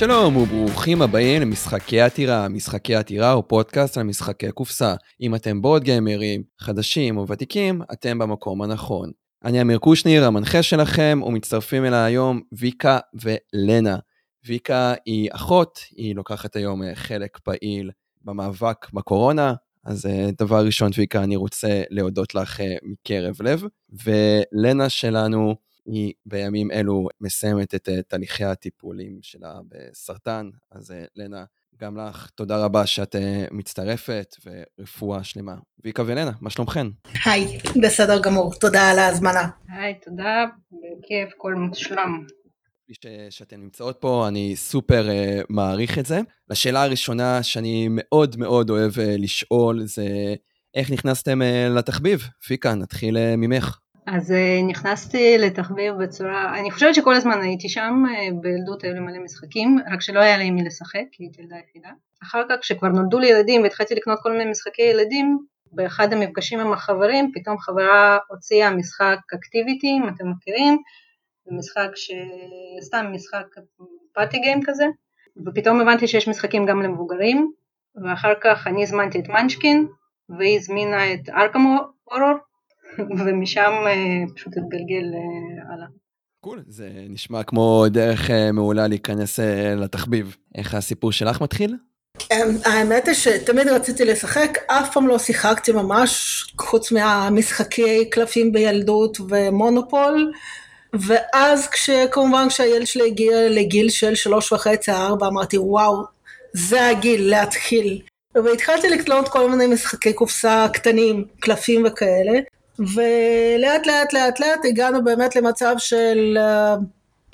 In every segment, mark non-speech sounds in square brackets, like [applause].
שלום וברוכים הבאים למשחקי עתירה. משחקי עתירה הוא פודקאסט על משחקי קופסה. אם אתם בורד גיימרים, חדשים או ותיקים, אתם במקום הנכון. אני אמיר קושניר, המנחה שלכם, ומצטרפים אליי היום ויקה ולנה. ויקה היא אחות, היא לוקחת היום אה, חלק פעיל במאבק בקורונה, אז אה, דבר ראשון, ויקה, אני רוצה להודות לך אה, מקרב לב. ולנה שלנו, היא בימים אלו מסיימת את תהליכי הטיפולים שלה בסרטן, אז לנה, גם לך תודה רבה שאת מצטרפת, ורפואה שלמה. ויקה ולנה, מה שלומכן? היי, בסדר גמור, תודה על ההזמנה. היי, תודה, בכיף, כל מושלם. שאתן נמצאות פה, אני סופר uh, מעריך את זה. לשאלה הראשונה שאני מאוד מאוד אוהב uh, לשאול זה איך נכנסתם uh, לתחביב? פיקה, נתחיל uh, ממך. אז uh, נכנסתי לתחביב בצורה, אני חושבת שכל הזמן הייתי שם, uh, בילדות היו לי מלא משחקים, רק שלא היה לי מי לשחק, כי הייתי ילדה יחידה. אחר כך כשכבר נולדו לי ילדים והתחלתי לקנות כל מיני משחקי ילדים, באחד המפגשים עם החברים, פתאום חברה הוציאה משחק אקטיביטי, אם אתם מכירים, זה משחק ש... סתם משחק פארטי גיים כזה, ופתאום הבנתי שיש משחקים גם למבוגרים, ואחר כך אני הזמנתי את מנצ'קין, והיא הזמינה את ארכם אורור, [laughs] ומשם אה, פשוט התגלגל אה, הלאה. קול, זה נשמע כמו דרך אה, מעולה להיכנס לתחביב. איך הסיפור שלך מתחיל? כן, האמת היא שתמיד רציתי לשחק, אף פעם לא שיחקתי ממש, חוץ מהמשחקי קלפים בילדות ומונופול. ואז כשכמובן כשהילד שלי הגיע לגיל של שלוש וחצי, ארבע, אמרתי וואו, זה הגיל להתחיל. והתחלתי לקנות כל מיני משחקי קופסה קטנים, קלפים וכאלה, ולאט לאט לאט לאט הגענו באמת למצב של... אה,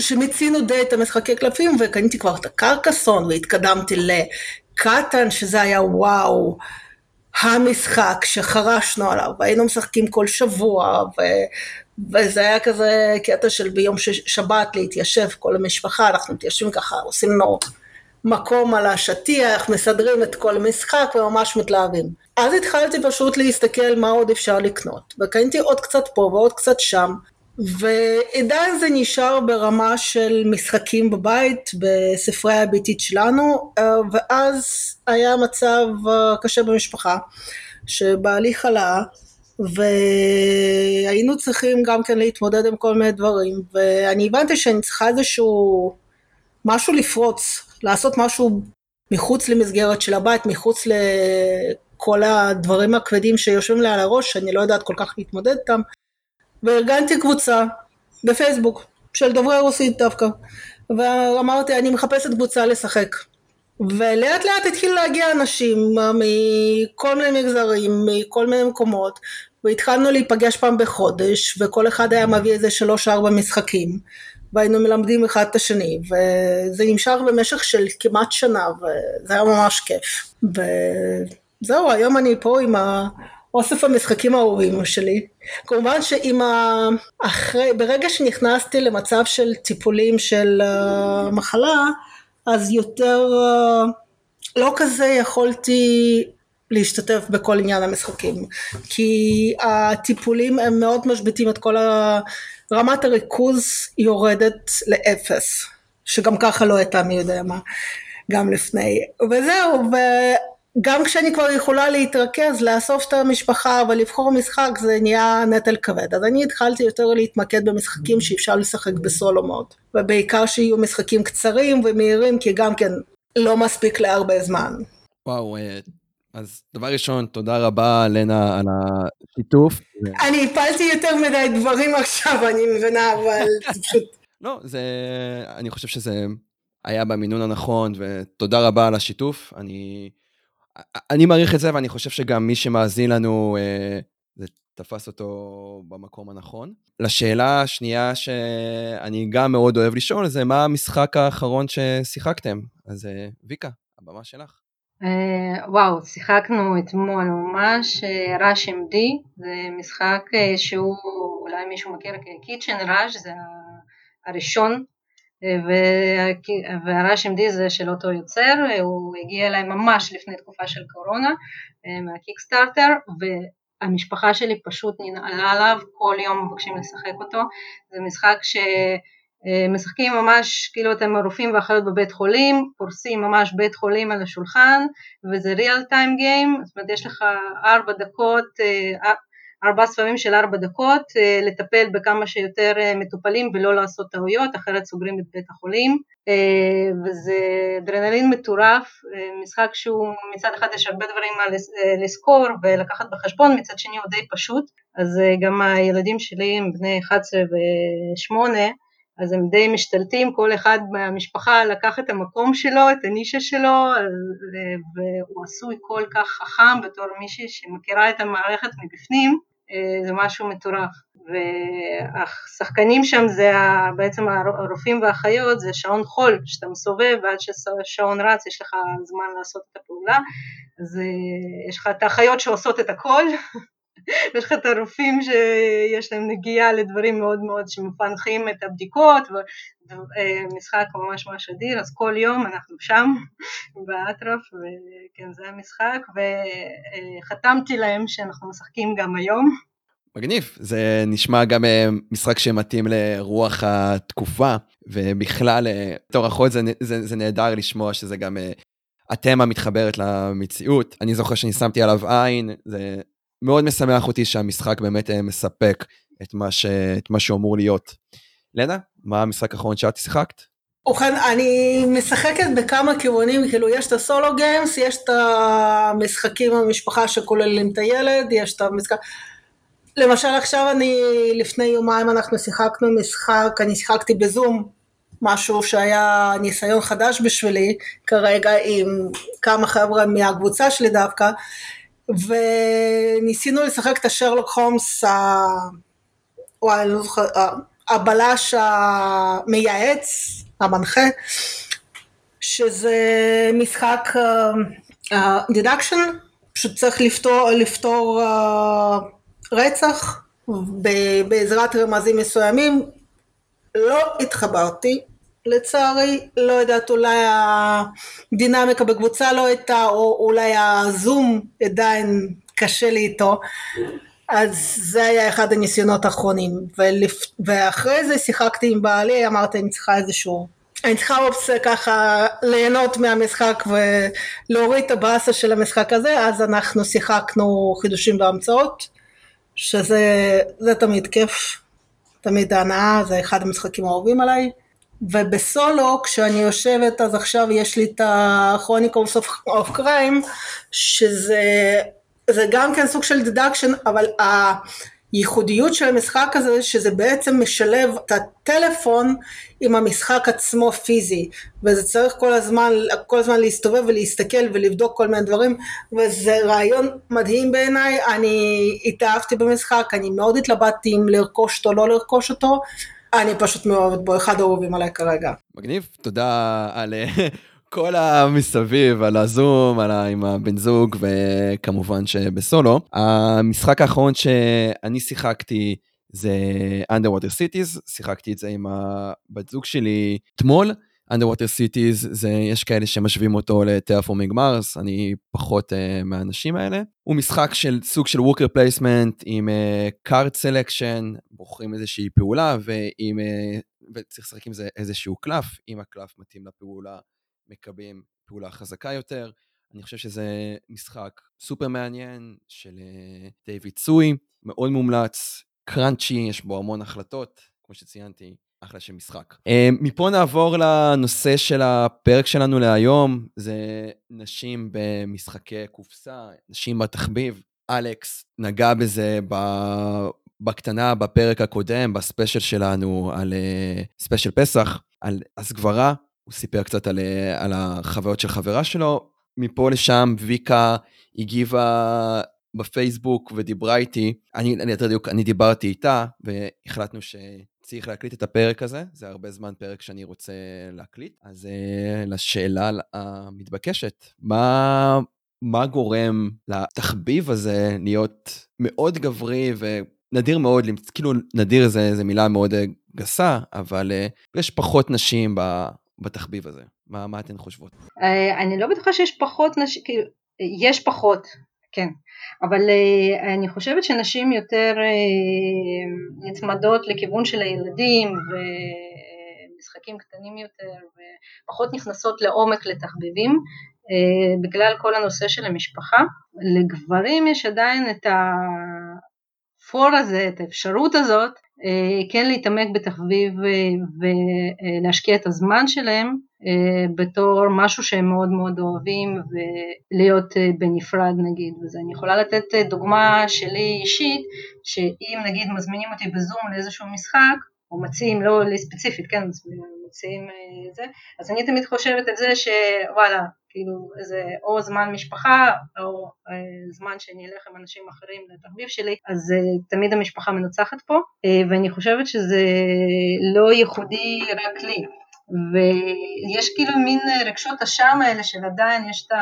שמיצינו די את המשחקי קלפים וקניתי כבר את הקרקסון והתקדמתי לקטן שזה היה וואו המשחק שחרשנו עליו והיינו משחקים כל שבוע ו... וזה היה כזה קטע של ביום שבת להתיישב כל המשפחה, אנחנו מתיישבים ככה, עושים לנו מקום על השטיח, מסדרים את כל המשחק וממש מתלהבים. אז התחלתי פשוט להסתכל מה עוד אפשר לקנות, וקניתי עוד קצת פה ועוד קצת שם, ועדיין זה נשאר ברמה של משחקים בבית, בספרי הביתית שלנו, ואז היה מצב קשה במשפחה, שבעלי חלה, והיינו צריכים גם כן להתמודד עם כל מיני דברים, ואני הבנתי שאני צריכה איזשהו משהו לפרוץ, לעשות משהו מחוץ למסגרת של הבית, מחוץ לכל הדברים הכבדים שיושבים לי על הראש, שאני לא יודעת כל כך להתמודד איתם, וארגנתי קבוצה בפייסבוק של דוברי רוסית דווקא, ואמרתי אני מחפשת קבוצה לשחק. ולאט לאט התחילו להגיע אנשים מכל מיני מגזרים, מכל מיני מקומות, והתחלנו להיפגש פעם בחודש, וכל אחד היה מביא איזה שלוש ארבע משחקים, והיינו מלמדים אחד את השני, וזה נמשך במשך של כמעט שנה, וזה היה ממש כיף. וזהו, היום אני פה עם האוסף המשחקים האהובים שלי. כמובן שעם ה... אחרי, ברגע שנכנסתי למצב של טיפולים של uh, מחלה, אז יותר uh, לא כזה יכולתי להשתתף בכל עניין המשחקים כי הטיפולים הם מאוד משביתים את כל ה... רמת הריכוז יורדת לאפס שגם ככה לא הייתה מי יודע מה גם לפני. וזהו וגם כשאני כבר יכולה להתרכז לאסוף את המשפחה ולבחור משחק זה נהיה נטל כבד. אז אני התחלתי יותר להתמקד במשחקים שאפשר לשחק בסולו מאוד ובעיקר שיהיו משחקים קצרים ומהירים כי גם כן לא מספיק להרבה זמן. וואו אה, אז דבר ראשון, תודה רבה, לנה, על השיתוף. אני הפלתי יותר מדי דברים עכשיו, אני מבינה, אבל [laughs] פשוט... לא, זה... אני חושב שזה היה במינון הנכון, ותודה רבה על השיתוף. אני... אני מעריך את זה, ואני חושב שגם מי שמאזין לנו, אה, זה תפס אותו במקום הנכון. לשאלה השנייה שאני גם מאוד אוהב לשאול, זה מה המשחק האחרון ששיחקתם? אז אה, ויקה, הבמה שלך. Uh, וואו, שיחקנו אתמול ממש ראש uh, MD, זה משחק uh, שהוא, אולי מישהו מכיר קיצ'ן ראש, זה הראשון, והראש MD זה של אותו יוצר, הוא הגיע אליי ממש לפני תקופה של קורונה מהקיקסטארטר, והמשפחה שלי פשוט ננעלה עליו, כל יום מבקשים לשחק אותו, זה משחק ש... משחקים ממש כאילו אתם רופאים ואחיות בבית חולים, פורסים ממש בית חולים על השולחן וזה real time game, זאת אומרת יש לך ארבע דקות, ארבעה סבבים של ארבע דקות, אה, לטפל בכמה שיותר אה, מטופלים ולא לעשות טעויות, אחרת סוגרים את בית החולים, אה, וזה אדרנלין מטורף, משחק שהוא מצד אחד יש הרבה דברים לזכור ולקחת בחשבון, מצד שני הוא די פשוט, אז גם הילדים שלי הם בני 11 ו-8, אז הם די משתלטים, כל אחד מהמשפחה לקח את המקום שלו, את הנישה שלו, והוא עשוי כל כך חכם בתור מישהי שמכירה את המערכת מבפנים, אה, זה משהו מטורף. והשחקנים שם זה בעצם הרופאים והאחיות, זה שעון חול שאתה מסובב ועד ששעון רץ יש לך זמן לעשות את הפעולה, אז אה, יש לך את האחיות שעושות את הכל יש לך את הרופאים שיש להם נגיעה לדברים מאוד מאוד שמפענחים את הבדיקות ומשחק ממש ממש אדיר אז כל יום אנחנו שם באטרף וכן זה המשחק וחתמתי להם שאנחנו משחקים גם היום מגניב, זה נשמע גם אה, משחק שמתאים לרוח התקופה, ובכלל, אה, בתור אחות זה, זה, זה נהדר לשמוע שזה גם אה, התמה מתחברת למציאות. אני זוכר שאני שמתי עליו עין, זה מאוד משמח אותי שהמשחק באמת אה, מספק את מה, ש... את מה שאמור להיות. לנה, מה המשחק האחרון שאת שיחקת? ובכן, אני משחקת בכמה כיוונים, כאילו יש את הסולו גיימס, יש את המשחקים במשפחה שכוללים את הילד, יש את המשחק... למשל עכשיו אני, לפני יומיים אנחנו שיחקנו משחק, אני שיחקתי בזום, משהו שהיה ניסיון חדש בשבילי כרגע עם כמה חבר'ה מהקבוצה שלי דווקא, וניסינו לשחק את השרלוק הומס, ה... וואי, אני לא זוכר, הבלש המייעץ, המנחה, שזה משחק דידקשן, uh, פשוט צריך לפתור, לפתור uh, רצח בעזרת רמזים מסוימים. לא התחברתי, לצערי, לא יודעת, אולי הדינמיקה בקבוצה לא הייתה, או אולי הזום עדיין קשה לי איתו, אז זה היה אחד הניסיונות האחרונים, ולפ... ואחרי זה שיחקתי עם בעלי, אמרתי אני צריכה איזשהו, אני צריכה אופציה ככה ליהנות מהמשחק ולהוריד את הבאסה של המשחק הזה, אז אנחנו שיחקנו חידושים והמצאות, שזה תמיד כיף, תמיד הנאה, זה אחד המשחקים האהובים עליי. ובסולו כשאני יושבת אז עכשיו יש לי את ה-Chronicles of, of Crime שזה גם כן סוג של deduction אבל הייחודיות של המשחק הזה שזה בעצם משלב את הטלפון עם המשחק עצמו פיזי. וזה צריך כל הזמן, כל הזמן להסתובב ולהסתכל ולבדוק כל מיני דברים וזה רעיון מדהים בעיניי, אני התאהבתי במשחק, אני מאוד התלבטתי אם לרכוש אותו או לא לרכוש אותו אני פשוט מאוהבת בו, אחד האהובים עליי כרגע. מגניב, תודה על אה, [laughs] כל המסביב, על הזום, על ה... עם הבן זוג, וכמובן שבסולו. המשחק האחרון שאני שיחקתי זה Underwater Cities, שיחקתי את זה עם הבת זוג שלי אתמול. Underwater Cities, זה, יש כאלה שמשווים אותו ל Terraforming Mars, אני פחות אה, מהאנשים האלה. הוא משחק של סוג של worker placement עם card אה, selection, בוחרים איזושהי פעולה ועם, אה, וצריך לשחק עם זה איזשהו קלף, אם הקלף מתאים לפעולה מקבלים פעולה חזקה יותר. אני חושב שזה משחק סופר מעניין של דיוויד סוי, מאוד מומלץ, crunchy, יש בו המון החלטות, כמו שציינתי, אחלה של משחק. אה, מפה נעבור לנושא של הפרק שלנו להיום, זה נשים במשחקי קופסה, נשים בתחביב. אלכס נגע בזה ב... בקטנה בפרק הקודם, בספיישל שלנו על אה, ספיישל פסח, על הסגברה, הוא סיפר קצת על, אה, על החוויות של חברה שלו. מפה לשם ויקה הגיבה בפייסבוק ודיברה איתי, אני, אני, אני דיברתי איתה והחלטנו ש... צריך להקליט את הפרק הזה, זה הרבה זמן פרק שאני רוצה להקליט. אז uh, לשאלה המתבקשת, מה, מה גורם לתחביב הזה להיות מאוד גברי ונדיר מאוד, כאילו נדיר זה, זה מילה מאוד uh, גסה, אבל uh, יש פחות נשים ב, בתחביב הזה. מה, מה אתן חושבות? אני לא בטוחה שיש פחות נשים, כאילו, יש פחות, כן. אבל uh, אני חושבת שנשים יותר uh, נצמדות לכיוון של הילדים ו... משחקים קטנים יותר ופחות נכנסות לעומק לתחביבים אה, בגלל כל הנושא של המשפחה. לגברים יש עדיין את הפור הזה, את האפשרות הזאת, אה, כן להתעמק בתחביב ולהשקיע את הזמן שלהם בתור משהו שהם מאוד מאוד אוהבים ולהיות בנפרד נגיד. וזה אני יכולה לתת דוגמה שלי אישית שאם נגיד מזמינים אותי בזום לאיזשהו משחק או מציעים, לא לי ספציפית, כן, מציעים אה, זה, אז אני תמיד חושבת את זה שוואלה, כאילו זה או זמן משפחה או אה, זמן שאני אלך עם אנשים אחרים לתחביב שלי, אז אה, תמיד המשפחה מנצחת פה, ואני חושבת שזה לא ייחודי רק לי, ויש כאילו מין רגשות אשם האלה של עדיין יש את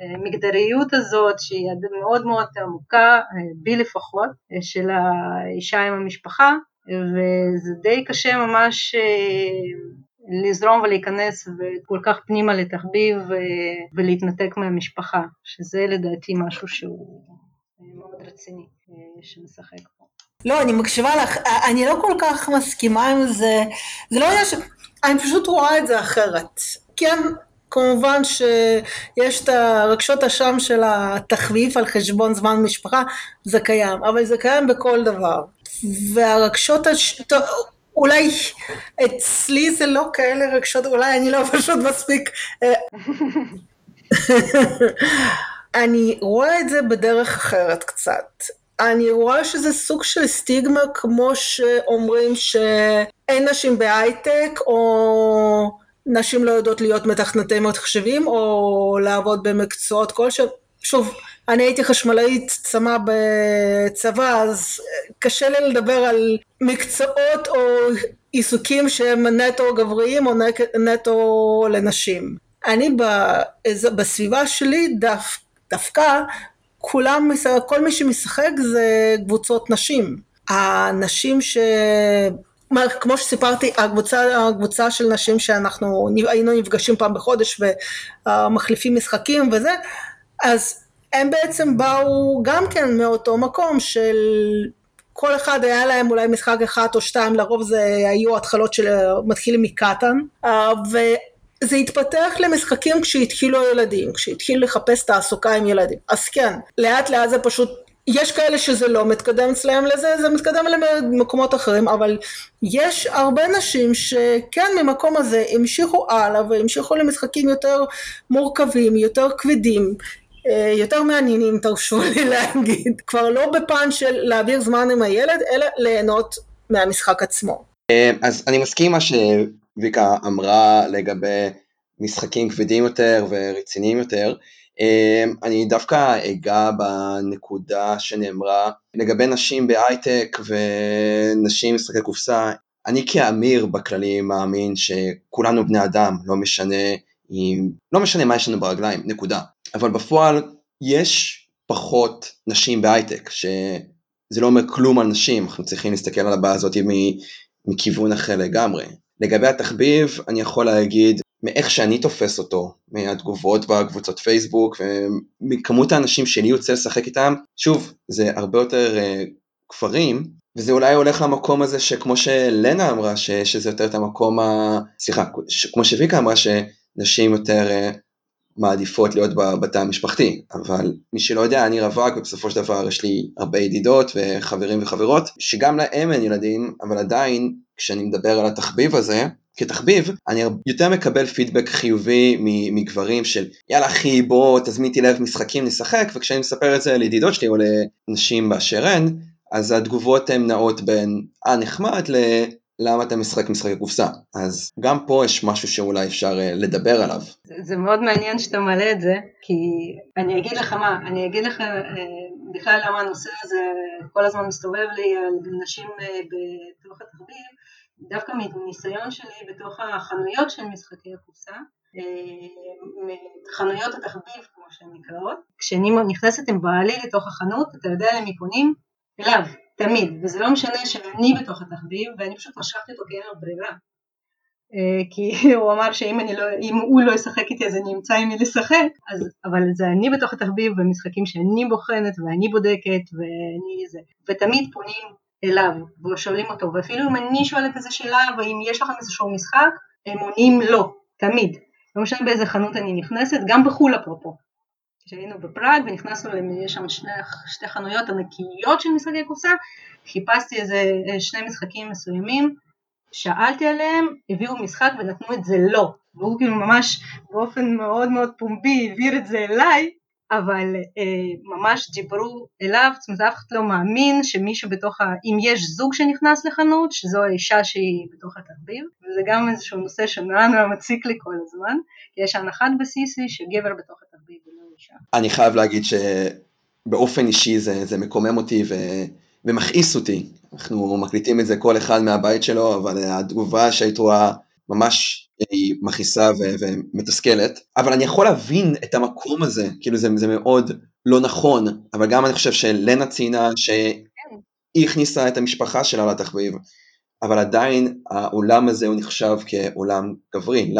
המגדריות הזאת שהיא מאוד מאוד עמוקה, בי לפחות, של האישה עם המשפחה, וזה די קשה ממש אה, לזרום ולהיכנס כל כך פנימה לתחביב ולהתנתק מהמשפחה, שזה לדעתי משהו שהוא אה, מאוד רציני אה, שמשחק פה. לא, אני מקשיבה לך, אני לא כל כך מסכימה עם זה, זה לא היה ש... אני פשוט רואה את זה אחרת. כן, כמובן שיש את הרגשות אשם של התחביב על חשבון זמן משפחה, זה קיים, אבל זה קיים בכל דבר. והרגשות, הש... אולי אצלי זה לא כאלה רגשות, אולי אני לא פשוט מספיק... אה, [laughs] אני רואה את זה בדרך אחרת קצת. אני רואה שזה סוג של סטיגמה כמו שאומרים שאין נשים בהייטק או נשים לא יודעות להיות מתכנתי מחשבים או לעבוד במקצועות כלשהם. שוב, אני הייתי חשמלאית צמא בצבא, אז קשה לי לדבר על מקצועות או עיסוקים שהם נטו גבריים או נטו לנשים. אני בסביבה שלי דו, דווקא כולם, כל מי שמשחק זה קבוצות נשים. הנשים ש... כמו שסיפרתי, הקבוצה, הקבוצה של נשים שאנחנו היינו נפגשים פעם בחודש ומחליפים משחקים וזה, אז הם בעצם באו גם כן מאותו מקום של כל אחד היה להם אולי משחק אחד או שתיים, לרוב זה היו התחלות של מתחילים מקטן, אה, וזה התפתח למשחקים כשהתחילו הילדים, כשהתחילו לחפש תעסוקה עם ילדים. אז כן, לאט לאט זה פשוט יש כאלה שזה לא מתקדם אצלם לזה, זה מתקדם למקומות אחרים, אבל יש הרבה נשים שכן ממקום הזה המשיכו הלאה והמשיכו למשחקים יותר מורכבים, יותר כבדים, יותר מעניינים תרשו לי [laughs] להגיד, כבר לא בפן של להעביר זמן עם הילד, אלא ליהנות מהמשחק עצמו. אה, אז אני מסכים מה שוויקה אמרה לגבי משחקים כבדים יותר ורציניים יותר. אה, אני דווקא אגע בנקודה שנאמרה לגבי נשים בהייטק ונשים משחקי קופסה. אני כאמיר בכללי מאמין שכולנו בני אדם, לא משנה אם, לא משנה מה יש לנו ברגליים, נקודה. אבל בפועל יש פחות נשים בהייטק, שזה לא אומר כלום על נשים, אנחנו צריכים להסתכל על הבעיה הזאת מכיוון אחר לגמרי. לגבי התחביב, אני יכול להגיד, מאיך שאני תופס אותו, מהתגובות בקבוצות פייסבוק, ומכמות האנשים שלי יוצא לשחק איתם, שוב, זה הרבה יותר uh, כפרים, וזה אולי הולך למקום הזה שכמו שלנה אמרה, ש, שזה יותר את המקום ה... סליחה, כמו שוויקה אמרה, שנשים יותר uh, מעדיפות להיות בתא המשפחתי, אבל מי שלא יודע, אני רווק ובסופו של דבר יש לי הרבה ידידות וחברים וחברות, שגם להם אין ילדים, אבל עדיין כשאני מדבר על התחביב הזה, כתחביב, אני יותר מקבל פידבק חיובי מגברים של יאללה אחי בוא תזמין אותי לערב משחקים נשחק, וכשאני מספר את זה לידידות שלי או לנשים באשר הן, אז התגובות הן נעות בין אה נחמד ל... למה אתה משחק משחקי קופסה. אז גם פה יש משהו שאולי אפשר uh, לדבר עליו. זה, זה מאוד מעניין שאתה מעלה את זה, כי אני אגיד לך מה, אני אגיד לך uh, בכלל למה הנושא הזה כל הזמן מסתובב לי על נשים uh, בתוך התחביב, דווקא מניסיון שלי בתוך החנויות של משחקי הקופסה, חנויות התחביב כמו שהן נקראות, כשאני נכנסת עם בעלי לתוך החנות, אתה יודע למי פונים? אליו. תמיד, וזה לא משנה שאני בתוך התחביב, ואני פשוט משכתי אותו כי אין לו ברירה. אה, כי [laughs] הוא אמר שאם לא, הוא לא ישחק איתי אז אני אמצא עם מי לשחק, אז, אבל זה אני בתוך התחביב במשחקים שאני בוחנת ואני בודקת ואני זה, ותמיד פונים אליו ושואלים אותו. ואפילו אם אני שואלת איזה שאלה ואם יש לכם איזשהו משחק הם עונים לא, תמיד, לא משנה באיזה חנות אני נכנסת, גם בחו"ל אפרופו. כשהיינו בפראג ונכנסנו, יש שם שני, שתי חנויות ענקיות של משחקי קופסה, חיפשתי איזה שני משחקים מסוימים, שאלתי עליהם, הביאו משחק ונתנו את זה לא, והוא כאילו ממש באופן מאוד מאוד פומבי העביר את זה אליי, אבל אה, ממש דיברו אליו, זאת אומרת אף אחד לא מאמין שמישהו בתוך, ה... אם יש זוג שנכנס לחנות, שזו האישה שהיא בתוך התחביב, וזה גם איזשהו נושא שנורא נורא מציק לי כל הזמן, יש הנחת בסיס היא שגבר בתוך אישה. אני חייב להגיד שבאופן אישי זה, זה מקומם אותי ו... ומכעיס אותי, אנחנו מקליטים את זה כל אחד מהבית שלו, אבל התגובה שהיית רואה ממש היא מכעיסה ו- ומתסכלת, אבל אני יכול להבין את המקום הזה, כאילו זה, זה מאוד לא נכון, אבל גם אני חושב שלנה ציינה שהיא הכניסה את המשפחה שלה לתחביב, אבל עדיין העולם הזה הוא נחשב כעולם גברי.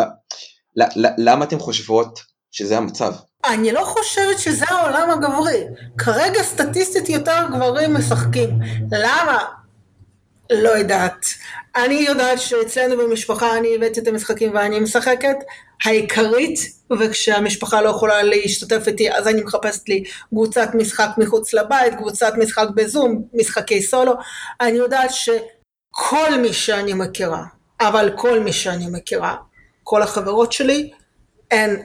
למה אתם חושבות שזה המצב? אני לא חושבת שזה העולם הגברי. כרגע סטטיסטית יותר גברים משחקים. למה? לא יודעת. אני יודעת שאצלנו במשפחה אני הבאתי את המשחקים ואני משחקת העיקרית, וכשהמשפחה לא יכולה להשתתף איתי אז אני מחפשת לי קבוצת משחק מחוץ לבית, קבוצת משחק בזום, משחקי סולו. אני יודעת שכל מי שאני מכירה, אבל כל מי שאני מכירה, כל החברות שלי, הן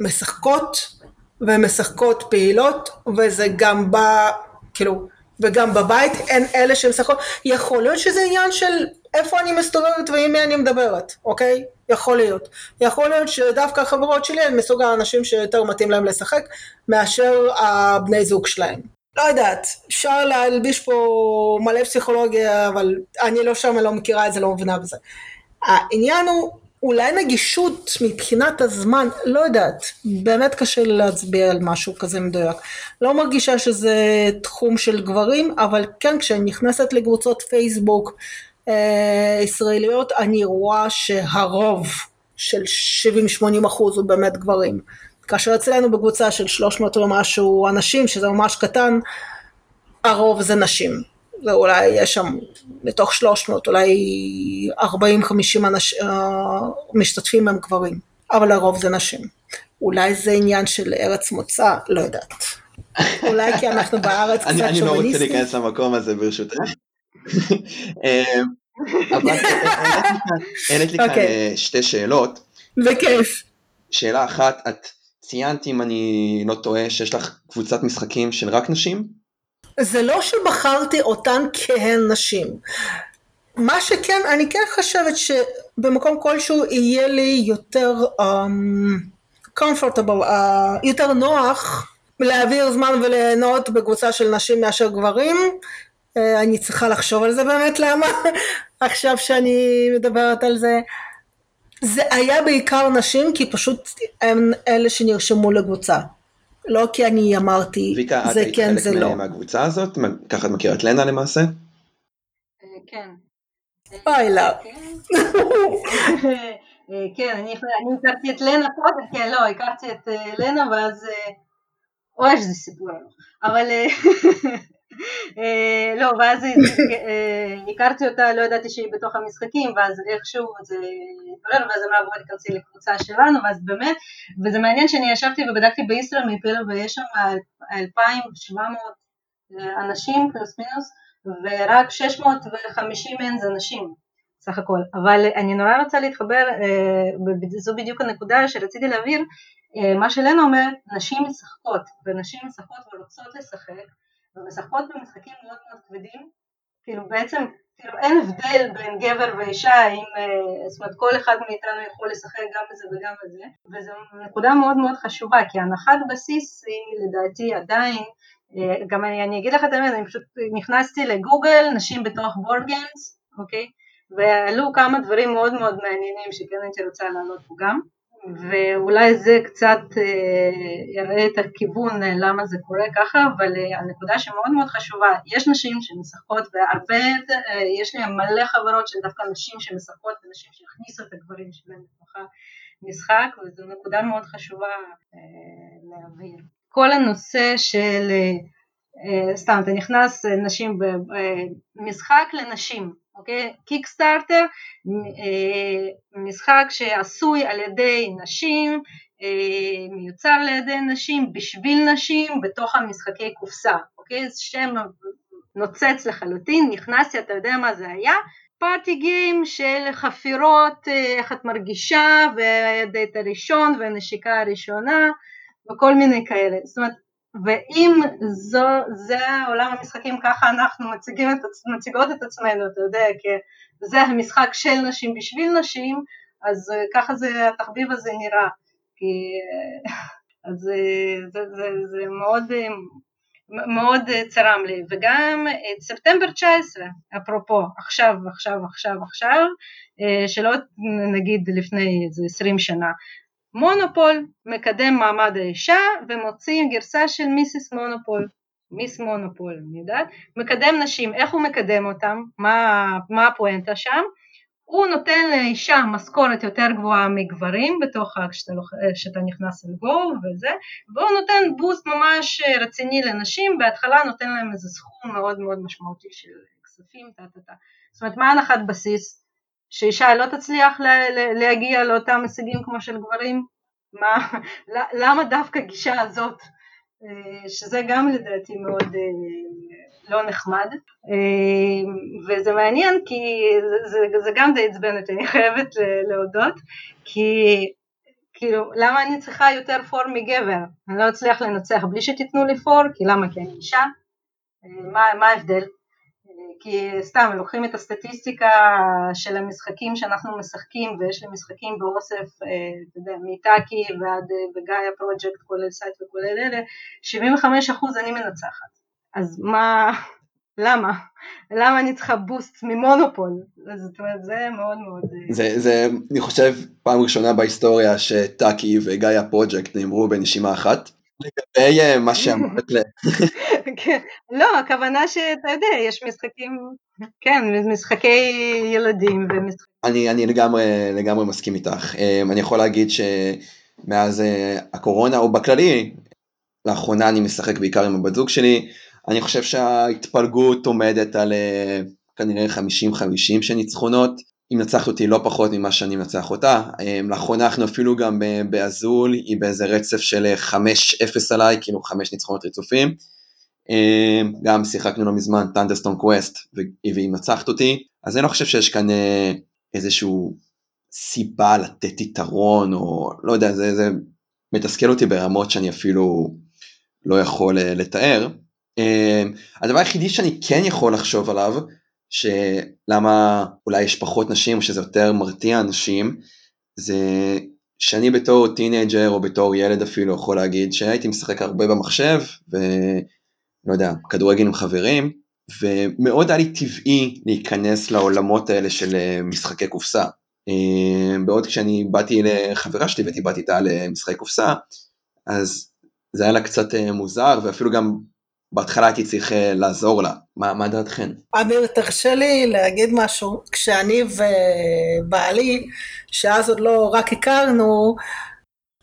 משחקות ומשחקות פעילות, וזה גם בא, כאילו, וגם בבית אין אלה שמשחקות, יכול להיות שזה עניין של איפה אני מסתובבת ועם מי אני מדברת, אוקיי? יכול להיות. יכול להיות שדווקא החברות שלי הן מסוג האנשים שיותר מתאים להם לשחק מאשר הבני זוג שלהם. לא יודעת, אפשר להלביש פה מלא פסיכולוגיה, אבל אני לא שם, אני לא מכירה את זה, לא מבינה בזה. העניין הוא אולי נגישות מבחינת הזמן, לא יודעת, באמת קשה להצביע על משהו כזה מדויק. לא מרגישה שזה תחום של גברים, אבל כן, כשאני נכנסת לקבוצות פייסבוק אה, ישראליות, אני רואה שהרוב של 70-80 אחוז הוא באמת גברים. כאשר אצלנו בקבוצה של 300 ומשהו אנשים, שזה ממש קטן, הרוב זה נשים. ואולי יש שם מתוך 300 אולי 40-50 אנש, uh, משתתפים הם גברים, אבל הרוב זה נשים. אולי זה עניין של ארץ מוצא, לא יודעת. אולי כי אנחנו בארץ קצת שוביניסטים. אני לא רוצה להיכנס למקום הזה ברשותך. [laughs] אה, אבל העלית לי כאן אוקיי. אה, שתי שאלות. בכיף. שאלה אחת, את ציינת אם אני לא טועה שיש לך קבוצת משחקים של רק נשים? זה לא שבחרתי אותן כהן נשים. מה שכן, אני כן חושבת שבמקום כלשהו יהיה לי יותר um, comfortable, uh, יותר נוח להעביר זמן וליהנות בקבוצה של נשים מאשר גברים. Uh, אני צריכה לחשוב על זה באמת למה, [laughs] עכשיו שאני מדברת על זה. זה היה בעיקר נשים כי פשוט הם אלה שנרשמו לקבוצה. לא כי אני אמרתי, ויקה, זה כן, זה לא. ויקה, את היית חלק מהקבוצה הזאת? ככה את מכירה את לנה למעשה? אה, כן. אוי, לא. כן, אני הכרתי את לנה קודם, כן, לא, הכרתי את אה, לנה ואז, אה, אוי, איזה סיפור, אבל אה, [laughs] לא, ואז אה, הכרתי אותה, לא ידעתי שהיא בתוך המשחקים, ואז איכשהו זה התברר, ואז אמרה בואי תכנסי לקבוצה שלנו, ואז באמת, וזה מעניין שאני ישבתי ובדקתי בישראמיפל, ויש שם 2,700 אה, אנשים פלוס מינוס, ורק 650 מהן זה נשים. סך הכל, אבל אני נורא רוצה להתחבר, זו בדיוק הנקודה שרציתי להעביר, מה שלנה אומרת, נשים משחקות, ונשים משחקות ורוצות לשחק, ומשחקות במשחקים מאוד מאוד כבדים, כאילו בעצם כאילו אין הבדל בין גבר ואישה, אם, אה, זאת אומרת כל אחד מאיתנו יכול לשחק גם בזה וגם בזה, וזו נקודה מאוד מאוד חשובה, כי הנחת בסיס היא לדעתי עדיין, אה, גם אני, אני אגיד לך את האמת, אני פשוט נכנסתי לגוגל, נשים בתוך בורד גיימס, אוקיי? ועלו כמה דברים מאוד מאוד מעניינים שכן הייתי רוצה לעלות פה גם. ואולי זה קצת אה, יראה את הכיוון אה, למה זה קורה ככה, אבל אה, הנקודה שמאוד מאוד חשובה, יש נשים שמשחקות והרבה, יש לי מלא חברות של דווקא נשים שמשחקות ונשים שהכניסו את הגברים שלהם לתוך המשחק, וזו נקודה מאוד חשובה להעביר. כל הנושא של סתם, אתה נכנס נשים במשחק לנשים, אוקיי? קיקסטארטר, משחק שעשוי על ידי נשים, מיוצר על ידי נשים, בשביל נשים, בתוך המשחקי קופסה, אוקיי? זה שם נוצץ לחלוטין, נכנסתי, אתה יודע מה זה היה? פארטי גיים של חפירות, איך את מרגישה, והדייט הראשון והנשיקה הראשונה, וכל מיני כאלה. זאת אומרת, ואם זו, זה עולם המשחקים, ככה אנחנו מציגים את, מציגות את עצמנו, אתה יודע, כי זה המשחק של נשים בשביל נשים, אז ככה זה, התחביב הזה נראה. כי, אז זה, זה, זה, זה מאוד מאוד צרם לי, וגם את ספטמבר 19, אפרופו, עכשיו, עכשיו, עכשיו, עכשיו, שלא נגיד לפני איזה 20 שנה, מונופול מקדם מעמד האישה ומוציא גרסה של מיסיס מונופול, מיס מונופול, אני יודעת, מקדם נשים, איך הוא מקדם אותם, מה, מה הפואנטה שם? הוא נותן לאישה משכורת יותר גבוהה מגברים בתוך כשאתה, כשאתה נכנס לגו וזה, והוא נותן בוסט ממש רציני לנשים, בהתחלה נותן להם איזה סכום מאוד מאוד משמעותי של כספים, טה טה טה. זאת אומרת, מה הנחת בסיס? שאישה לא תצליח להגיע לאותם הישגים כמו של גברים? מה, למה דווקא גישה הזאת? שזה גם לדעתי מאוד לא נחמד, אה, וזה מעניין כי זה, זה, גם די עצבן אותי, אני חייבת להודות, כי כאילו למה אני צריכה יותר פור מגבר? אני לא אצליח לנצח בלי שתיתנו לי פור, כי למה? כי אני אישה? אה, מה, מה ההבדל? אה, כי סתם לוקחים את הסטטיסטיקה של המשחקים שאנחנו משחקים ויש לי משחקים באוסף, אתה יודע, מטאקי ועד ב Gaia Project כולל Scythe וכולל אלה, 75% אני מנצחת. אז מה, למה? למה אני צריכה בוסט ממונופול? זאת אומרת, זה מאוד מאוד... אה, זה, זה, אני חושב, פעם ראשונה בהיסטוריה שטאקי וגאיה פרויקט נאמרו בנשימה אחת. לגבי אה, מה שאמרת [laughs] ל... [laughs] כן, לא, הכוונה שאתה יודע, יש משחקים, כן, משחקי ילדים ומשחקים... אני, אני לגמרי, לגמרי מסכים איתך. אה, אני יכול להגיד שמאז הקורונה, או בכללי, לאחרונה אני משחק בעיקר עם הבת זוג שלי, אני חושב שההתפלגות עומדת על אה, כנראה 50-50 של ניצחונות, היא מנצחת אותי לא פחות ממה שאני מנצח אותה. אה, לאחרונה אנחנו אפילו גם ב Azul, היא באיזה רצף של 5-0 אה, עליי, כאילו 5 ניצחונות רצופים. גם שיחקנו לא מזמן Thunderstone Quest והיא מנצחת אותי, אז אני לא חושב שיש כאן איזשהו סיבה לתת יתרון, או לא יודע, זה, זה מתסכל אותי ברמות שאני אפילו לא יכול לתאר. אמ, הדבר היחידי שאני כן יכול לחשוב עליו, שלמה אולי יש פחות נשים שזה יותר מרתיע אנשים, זה שאני בתור teenager או בתור ילד אפילו יכול להגיד שהייתי משחק הרבה במחשב ולא יודע, כדורגל עם חברים, ומאוד היה לי טבעי להיכנס לעולמות האלה של אה, משחקי קופסה. אמ, בעוד כשאני באתי לחברה שלי ודיברתי איתה על אה, משחקי קופסה, אז זה היה לה קצת אה, מוזר ואפילו גם בהתחלה הייתי צריך אה, לעזור לה. מה, מה דעתכן? אמיר, תרשה לי להגיד משהו. כשאני ובעלי, שאז עוד לא רק הכרנו,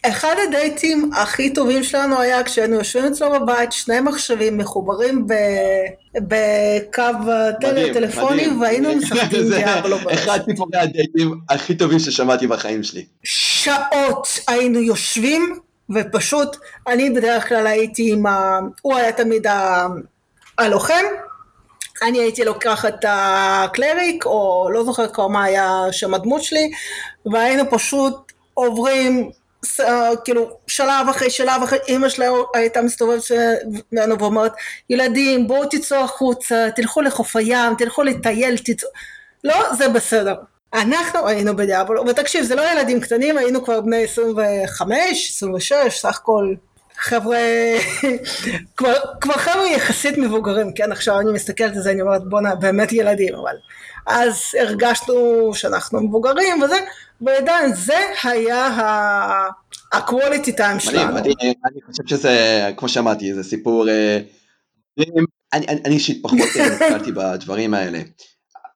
אחד הדייטים הכי טובים שלנו היה כשהיינו יושבים אצלו בבית, שני מחשבים מחוברים ב... בקו טל... טלפוני, והיינו [laughs] משחקים דיאבלו. אחד סיפורי הדייטים הכי טובים ששמעתי בחיים שלי. שעות היינו יושבים ופשוט אני בדרך כלל הייתי עם ה... הוא היה תמיד ה... הלוחם, אני הייתי לוקחת את הקלריק, או לא זוכרת כבר מה היה שם הדמות שלי, והיינו פשוט עוברים כאילו שלב אחרי שלב אחרי, אימא שלה הייתה מסתובבת לנו ואומרת, ילדים בואו תצאו החוצה, תלכו לחוף הים, תלכו לטייל, תצאו, לא, זה בסדר. אנחנו היינו בדיאבולו, ותקשיב, זה לא ילדים קטנים, היינו כבר בני 25, 26, סך הכל חבר'ה, [laughs] כבר, כבר חבר'ה יחסית מבוגרים, כן, עכשיו אני מסתכלת על זה, אני אומרת בואנה, באמת ילדים, אבל אז הרגשנו שאנחנו מבוגרים וזה, ועדיין זה היה ה-quality time שלנו. מדהים, אני, אני חושב שזה, כמו שאמרתי, זה סיפור, אה, אני אישית פחות נתקלתי בדברים האלה,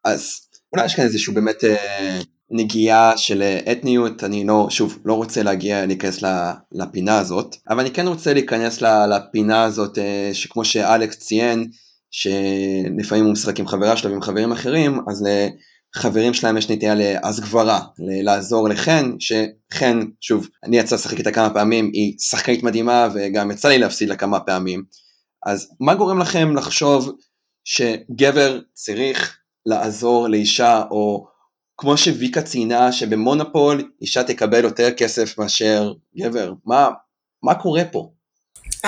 אז אולי יש כאן איזשהו באמת אה, נגיעה של אתניות, אני לא, שוב, לא רוצה להגיע, להיכנס לפינה הזאת, אבל אני כן רוצה להיכנס לפינה הזאת, אה, שכמו שאלכס ציין, שלפעמים הוא משחק עם חברה שלו ועם חברים אחרים, אז לחברים שלהם יש נטייה לאז גברה, לעזור לחן, שחן, שוב, אני יצא לשחק איתה כמה פעמים, היא שחקנית מדהימה וגם יצא לי להפסיד לה כמה פעמים, אז מה גורם לכם לחשוב שגבר צריך לעזור לאישה, או כמו שוויקה ציינה שבמונופול אישה תקבל יותר כסף מאשר גבר, מה, מה קורה פה?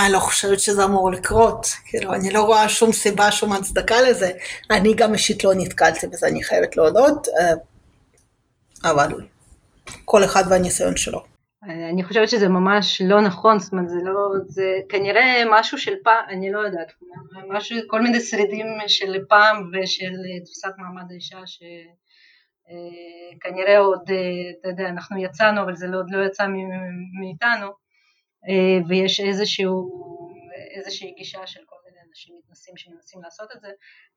אני לא חושבת שזה אמור לקרות, כאילו, אני לא רואה שום סיבה, שום הצדקה לזה. אני גם אישית לא נתקלתי בזה, אני חייבת להודות, אה, אבל כל אחד והניסיון שלו. אני חושבת שזה ממש לא נכון, זאת אומרת זה לא, זה כנראה משהו של פעם, אני לא יודעת, משהו, כל מיני שרידים של פעם ושל תפיסת מעמד האישה שכנראה אה, עוד, אה, אתה יודע, אנחנו יצאנו אבל זה לא, עוד לא יצא מאיתנו אה, ויש איזשהו, איזושהי גישה של כל מיני אנשים מתנסים שמנסים לעשות את זה.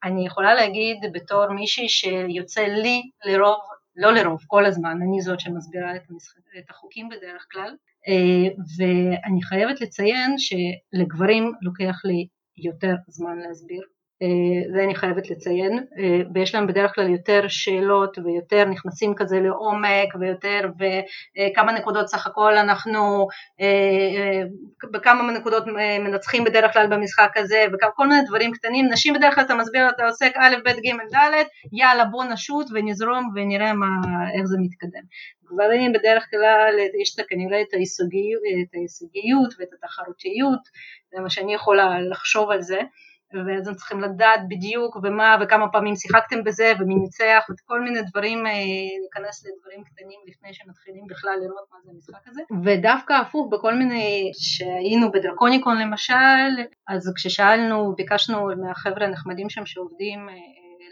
אני יכולה להגיד בתור מישהי שיוצא לי לרוב לא לרוב, כל הזמן, אני זאת שמסבירה את, המשחק, את החוקים בדרך כלל, אה, ואני חייבת לציין שלגברים לוקח לי יותר זמן להסביר אה, זה אני חייבת לציין, אה, ויש להם בדרך כלל יותר שאלות ויותר נכנסים כזה לעומק ויותר וכמה נקודות סך הכל אנחנו, אה, בכמה נקודות מנצחים בדרך כלל במשחק הזה וכל מיני דברים קטנים, נשים בדרך כלל אתה מסביר, אתה עושה א', ב', ג', ד', יאללה בוא נשוט ונזרום ונראה מה, איך זה מתקדם. גברים בדרך כלל יש כנראה את ההישגיות ואת התחרותיות, זה מה שאני יכולה לחשוב על זה ואז הם צריכים לדעת בדיוק ומה וכמה פעמים שיחקתם בזה ומי ניצח וכל מיני דברים, אה, להיכנס לדברים קטנים לפני שמתחילים בכלל לראות מה זה המשחק הזה ודווקא הפוך בכל מיני, שהיינו בדרקוניקון למשל, אז כששאלנו, ביקשנו מהחבר'ה הנחמדים שם שעובדים אה,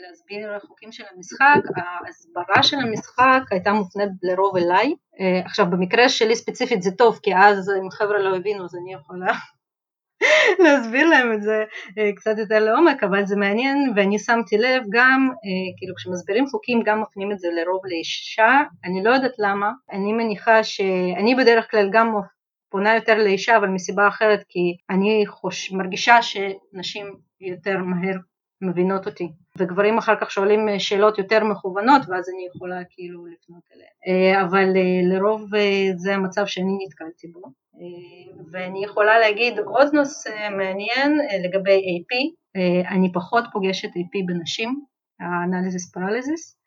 להסביר חוקים של המשחק, ההסברה של המשחק הייתה מופנית לרוב אליי. אה, עכשיו במקרה שלי ספציפית זה טוב כי אז אם חבר'ה לא הבינו אז אני יכולה [laughs] להסביר להם את זה אה, קצת יותר לעומק, אבל זה מעניין ואני שמתי לב גם, אה, כאילו כשמסבירים חוקים גם מפנים את זה לרוב לאישה, אני לא יודעת למה, אני מניחה שאני בדרך כלל גם פונה יותר לאישה אבל מסיבה אחרת כי אני חוש... מרגישה שנשים יותר מהר מבינות אותי. וגברים אחר כך שואלים אה, שאלות יותר מכוונות ואז אני יכולה כאילו לפנות אליהם. אבל לרוב זה המצב שאני נתקלתי בו. ואני יכולה להגיד עוד נושא מעניין אה, לגבי AP, אה, אני פחות פוגשת AP בנשים, האנליזיס פרליזיס,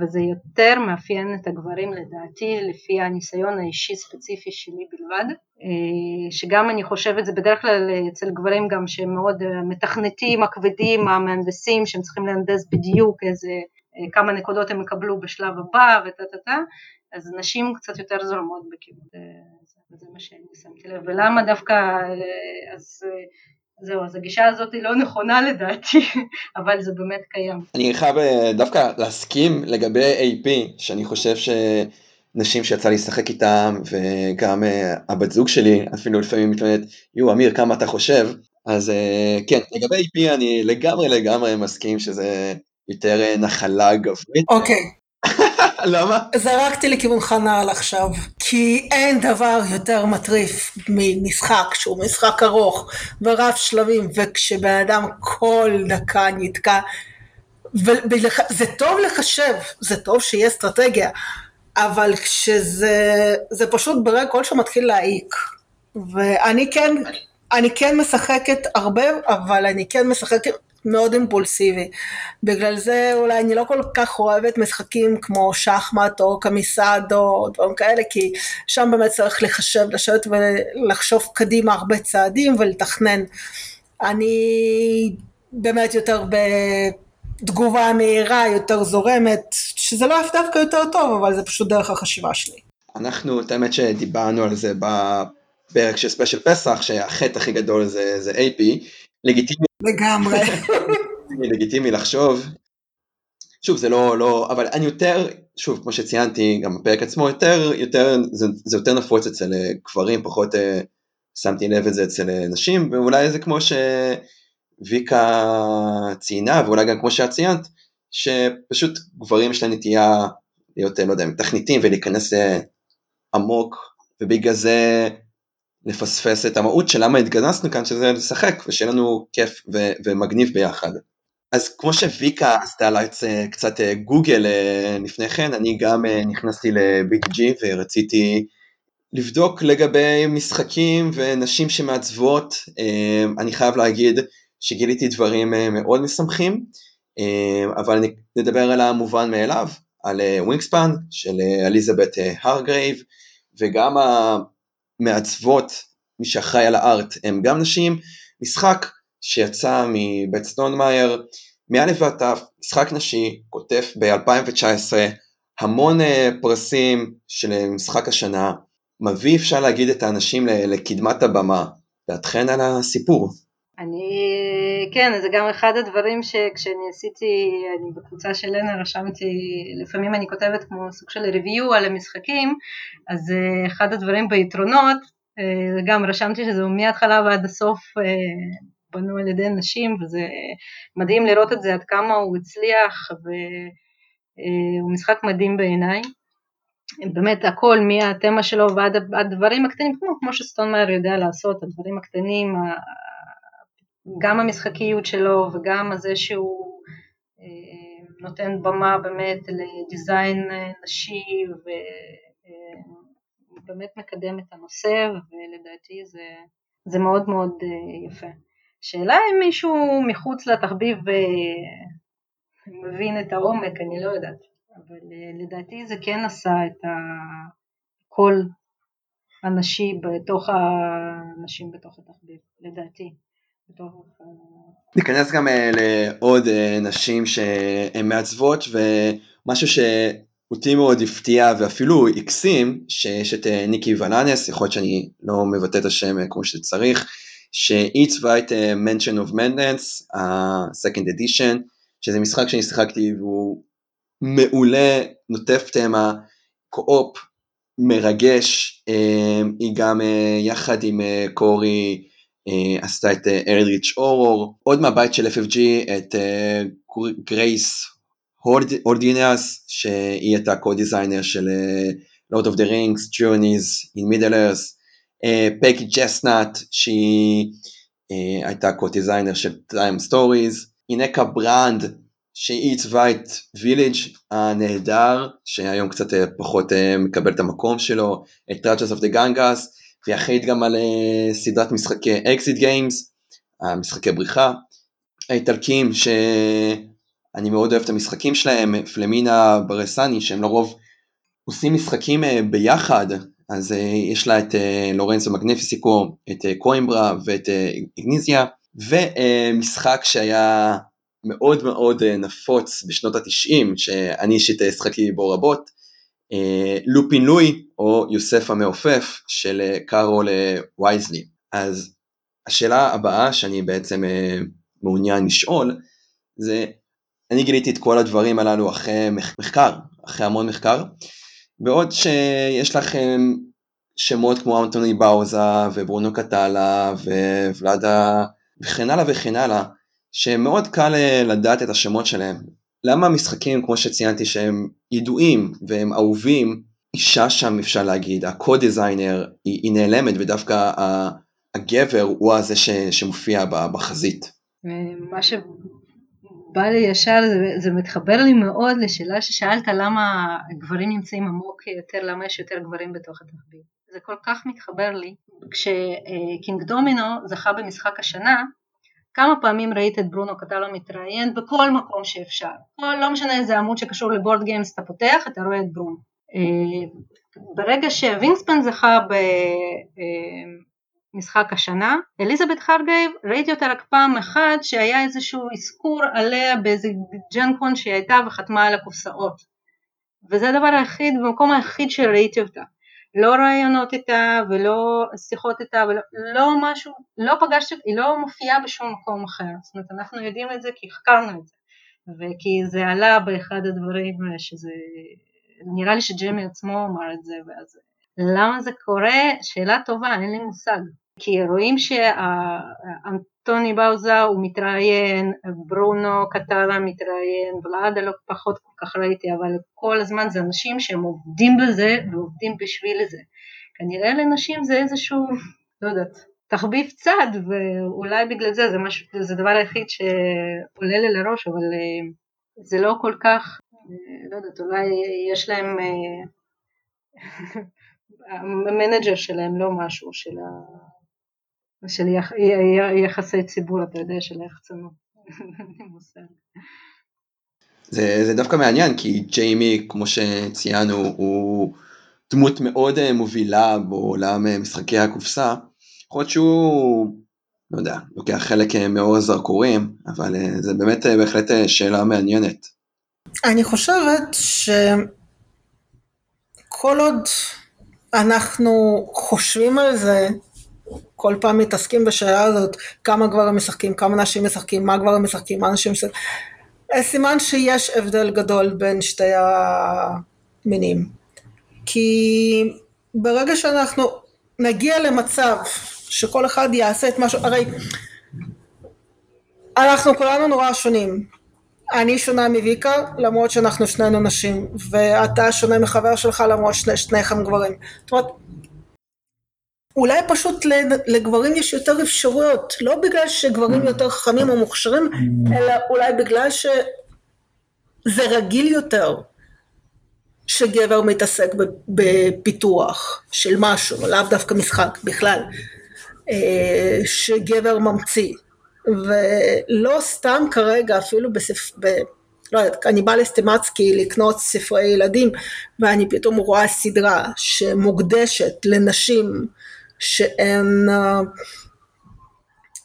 וזה יותר מאפיין את הגברים לדעתי לפי הניסיון האישי ספציפי שלי בלבד, אה, שגם אני חושבת זה בדרך כלל אצל גברים גם שהם מאוד מתכנתים, הכבדים, המהנדסים שהם צריכים להנדס בדיוק איזה כמה נקודות הם יקבלו בשלב הבא וטה טה טה, אז נשים קצת יותר זורמות בכיוון וזה מה שאני שמתי לב, ולמה דווקא, אה, אז אה, זהו, אז הגישה הזאת היא לא נכונה לדעתי, [laughs] אבל זה באמת קיים. אני חייב אה, דווקא להסכים לגבי AP, שאני חושב שנשים שיצא לי לשחק איתם, וגם הבת זוג שלי אפילו לפעמים מתלוננת, יו אמיר כמה אתה חושב, אז כן, לגבי AP אני לגמרי לגמרי מסכים שזה יותר נחלה גברית. אוקיי. Okay. למה? זרקתי לכיוון חנל עכשיו, כי אין דבר יותר מטריף ממשחק שהוא משחק ארוך ורב שלבים, וכשבן אדם כל דקה נתקע, וזה טוב לחשב, זה טוב שיהיה אסטרטגיה, אבל כשזה זה פשוט ברגע כל שמתחיל להעיק. ואני כן, אני כן משחקת הרבה, אבל אני כן משחקת מאוד אימפולסיבי. בגלל זה אולי אני לא כל כך אוהבת משחקים כמו שחמט או קמיסדו או דברים כאלה, כי שם באמת צריך לחשב, לשבת ולחשוב קדימה הרבה צעדים ולתכנן. אני באמת יותר בתגובה מהירה, יותר זורמת, שזה לא דווקא יותר טוב, אבל זה פשוט דרך החשיבה שלי. אנחנו, את האמת שדיברנו על זה בפרק של ספיישל פסח, שהחטא הכי גדול זה, זה AP, לגיטימי. לגמרי. [laughs] לגיטימי לחשוב. שוב, זה לא, לא, אבל אני יותר, שוב, כמו שציינתי, גם בפרק עצמו, יותר, יותר, זה, זה יותר נפוץ אצל אה, גברים, פחות uh, שמתי לב את זה אצל אה, נשים, ואולי זה כמו שוויקה ציינה, ואולי גם כמו שאת ציינת, שפשוט גברים יש להם נטייה להיות, לא יודע, תכניתים ולהיכנס עמוק, ובגלל זה לפספס את המהות של למה התגנזנו כאן, שזה לשחק ושיהיה לנו כיף ו- ומגניב ביחד. אז כמו שוויקה עשתה לה קצת גוגל לפני כן, אני גם נכנסתי ל-BTG ורציתי לבדוק לגבי משחקים ונשים שמעצבות, אני חייב להגיד שגיליתי דברים מאוד משמחים, אבל נדבר על המובן מאליו, על Wingspan של Elizabeth Hargrave, וגם המעצבות, מי שאחראי על ה art, הם גם נשים, משחק שיצא מבית Stonemaier, מא' ועד ת', משחק נשי, כותב ב-2019, המון פרסים של משחק השנה, מביא אפשר להגיד את האנשים לקדמת הבמה, דעתכן על הסיפור. אני, כן, זה גם אחד הדברים שכשאני עשיתי, אני בקבוצה של לנה רשמתי, לפעמים אני כותבת כמו סוג של ריוויו על המשחקים, אז אחד הדברים ביתרונות, גם רשמתי שזה מההתחלה ועד הסוף בנו על ידי נשים, וזה מדהים לראות את זה עד כמה הוא הצליח, והוא משחק מדהים בעיניי. באמת הכל מהתמה שלו ועד הדברים הקטנים, כמו, כמו שסטונמאייר יודע לעשות, הדברים הקטנים, גם המשחקיות שלו וגם הזה שהוא נותן במה באמת לדיזיין נשי ובאמת מקדם את הנושא ולדעתי זה, זה מאוד מאוד יפה. שאלה אם מישהו מחוץ לתחביב מבין את העומק, אני לא יודעת. אבל אה, לדעתי זה כן עשה את הקול הנשי בתוך האנשים בתוך התחביב, לדעתי. ניכנס גם אה, לעוד אה, נשים שהן מעצבות ומשהו שאותי מאוד הפתיע ואפילו הקסים שיש את ניקי ולנס, יכול להיות שאני לא מבטא את השם כמו שצריך, שהיא צבעה את Mention of Madness, ה-Second Edition, שזה משחק שאני שיחקתי והוא מעולה, נוטף תמה, קו-אופ, מרגש, אה, היא גם אה, יחד עם אה, קורי עשתה את אלדריץ' אורור, עוד מהבית של FFG את גרייס הורדינס, שהיא הייתה קו-דיזיינר של Lord of the Rings, Journeys Middle Earth, Peggy Chassenet, שהיא הייתה co-designer של Time Stories, Inka Brand, שהיא עיצבה את Village הנהדר, שהיום קצת אה, פחות אה, מקבל את המקום שלו, את Rajas of the Ganges, והיא אחראית גם על אה, סדרת משחקי Exit games, המשחקי בריחה. האיטלקים שאני מאוד אוהב את המשחקים שלהם, Flaminia Brasini, שהם לרוב עושים משחקים ביחד, אז יש לה את לורנזו מגניפיסיקו, את קוימברה ואת איגניזיה, ומשחק שהיה מאוד מאוד אה, נפוץ בשנות התשעים, שאני אישית שחקתי בו רבות, אה, לופין לואי או יוסף המעופף של אה, קארול וייזלי. אז השאלה הבאה שאני בעצם מעוניין לשאול, זה אני גיליתי את כל הדברים הללו אחרי מחקר, אחרי המון מחקר, בעוד שיש לכם שמות כמו אנטוני באוזה וברונו קטלה וולאדה וכן הלאה וכן הלאה, שמאוד קל אה, לדעת את השמות שלהם. למה המשחקים, כמו שציינתי, שהם ידועים והם אהובים, אישה שם אפשר להגיד, הקו-דיזיינר היא, היא נעלמת ודווקא הגבר הוא הזה ש, שמופיע בחזית. מה שבא לי ישר זה, זה מתחבר לי מאוד לשאלה ששאלת למה גברים נמצאים עמוק יותר, למה יש יותר גברים בתוך התחביב. זה כל כך מתחבר לי. כשקינג דומינו זכה במשחק השנה, כמה פעמים ראית את ברונו קטלו מתראיין בכל מקום שאפשר, כל, לא משנה איזה עמוד שקשור לבורד גיימס אתה פותח אתה רואה את ברונו. אה, ברגע שווינגספן זכה במשחק השנה, אליזבת חרגייב ראיתי אותה רק פעם אחת שהיה איזשהו אזכור עליה באיזה ג'נקון שהיא הייתה וחתמה על הקופסאות. וזה הדבר היחיד, במקום היחיד שראיתי אותה לא ראיונות איתה ולא שיחות איתה ולא לא משהו, לא פגשתי, היא לא מופיעה בשום מקום אחר, זאת אומרת אנחנו יודעים את זה כי החקרנו את זה. וכי זה עלה באחד הדברים שזה, נראה לי שג'יימי עצמו אמר את זה ואז למה זה קורה? שאלה טובה, אין לי מושג. כי רואים טוני באוזה הוא מתראיין, ברונו קטרה מתראיין, ולעדה לא פחות כל כך ראיתי, אבל כל הזמן זה אנשים שהם עובדים בזה ועובדים בשביל זה. כנראה לנשים זה איזשהו, לא יודעת, תחביב צד, ואולי בגלל זה זה, משהו, זה הדבר היחיד שעולה לי לראש, אבל אה, זה לא כל כך, אה, לא יודעת, אולי יש להם, אה, [laughs] המנג'ר שלהם לא משהו של, ה, של יח, יחסי ציבור, אתה יודע, של היחצנות. [laughs] זה, זה דווקא מעניין, כי ג'יימי, כמו שציינו, הוא דמות מאוד מובילה בעולם משחקי הקופסה. יכול להיות שהוא, לא יודע, לוקח חלק אה, מאור הזרקורים, אבל אה, זה באמת אה, בהחלט שאלה מעניינת. אני חושבת שכל עוד אנחנו חושבים על זה, כל פעם מתעסקים בשאלה הזאת, כמה גברים משחקים, כמה נשים משחקים, מה גברים משחקים, מה נשים משחקים, סימן שיש הבדל גדול בין שתי המינים. כי ברגע שאנחנו נגיע למצב שכל אחד יעשה את משהו, הרי אנחנו כולנו נורא שונים. אני שונה מוויקה למרות שאנחנו שנינו נשים, ואתה שונה מחבר שלך למרות שניכם גברים. זאת אומרת, אולי פשוט לגברים יש יותר אפשרויות, לא בגלל שגברים יותר חכמים או מוכשרים, אלא אולי בגלל שזה רגיל יותר. שגבר מתעסק בפיתוח של משהו, לאו דווקא משחק בכלל, אה, שגבר ממציא, ולא סתם כרגע אפילו בספר, ב... לא יודעת, אני באה לסטימצקי לקנות ספרי ילדים ואני פתאום רואה סדרה שמוקדשת לנשים שהן אה,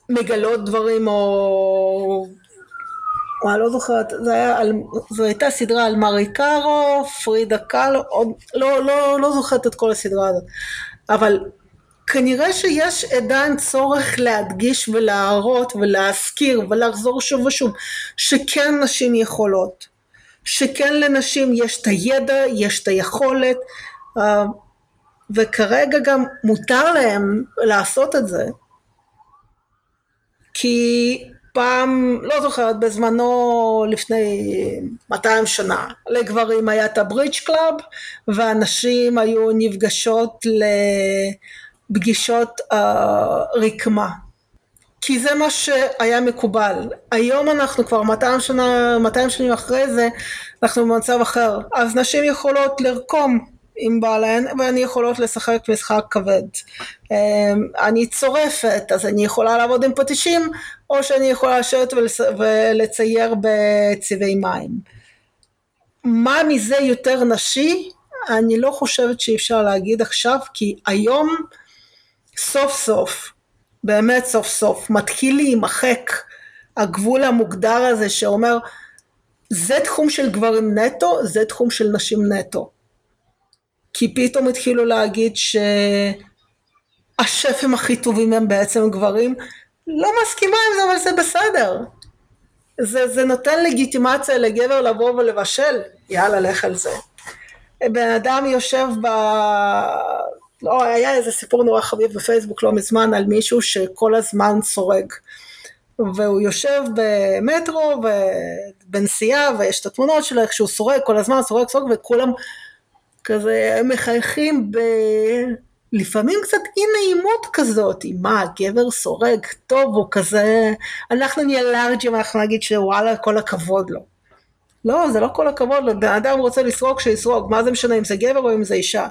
מגלות דברים או אני לא זוכרת, זה היה על, זו הייתה סדרה על מארי קארו, פרידה קאלו, עוד, לא, לא, לא זוכרת את כל הסדרה הזאת, אבל כנראה שיש עדיין צורך להדגיש ולהראות ולהזכיר ולחזור שוב ושוב שכן נשים יכולות, שכן לנשים יש את הידע, יש את היכולת אה, וכרגע גם מותר להם לעשות את זה כי פעם, לא זוכרת, בזמנו לפני 200 שנה, לגברים היה את ה bridge club והנשים היו נפגשות לפגישות אה, רקמה. כי זה מה שהיה מקובל. היום אנחנו כבר 200 שנה, 200 שנים אחרי זה, אנחנו במצב אחר. אז נשים יכולות לרקום עם בעליהן והן יכולות לשחק משחק כבד. אמ, אני צורפת, אז אני יכולה לעבוד עם פטישים, או שאני יכולה לשבת ולצייר בצבעי מים. מה מזה יותר נשי? אני לא חושבת שאפשר להגיד עכשיו, כי היום סוף סוף, באמת סוף סוף, מתחיל להימחק הגבול המוגדר הזה שאומר זה תחום של גברים נטו, זה תחום של נשים נטו. כי פתאום התחילו להגיד שהשפים הכי טובים הם בעצם גברים. לא מסכימה עם זה, אבל זה בסדר. זה, זה נותן לגיטימציה לגבר לבוא ולבשל, יאללה, לך על זה. בן אדם יושב ב... לא, היה איזה סיפור נורא חביב בפייסבוק לא מזמן על מישהו שכל הזמן סורג. והוא יושב במטרו ובנסיעה ויש את התמונות שלו איך שהוא סורג כל הזמן סורג סורג וכולם כזה מחייכים ב... לפעמים קצת אי נעימות כזאת, מה גבר סורג, טוב הוא כזה, אנחנו נהיה large ים, אנחנו נגיד שוואלה כל הכבוד לו. לא, זה לא כל הכבוד לו, בן אדם רוצה לסרוג שיסרוג, מה זה משנה אם זה גבר או אם זה אישה.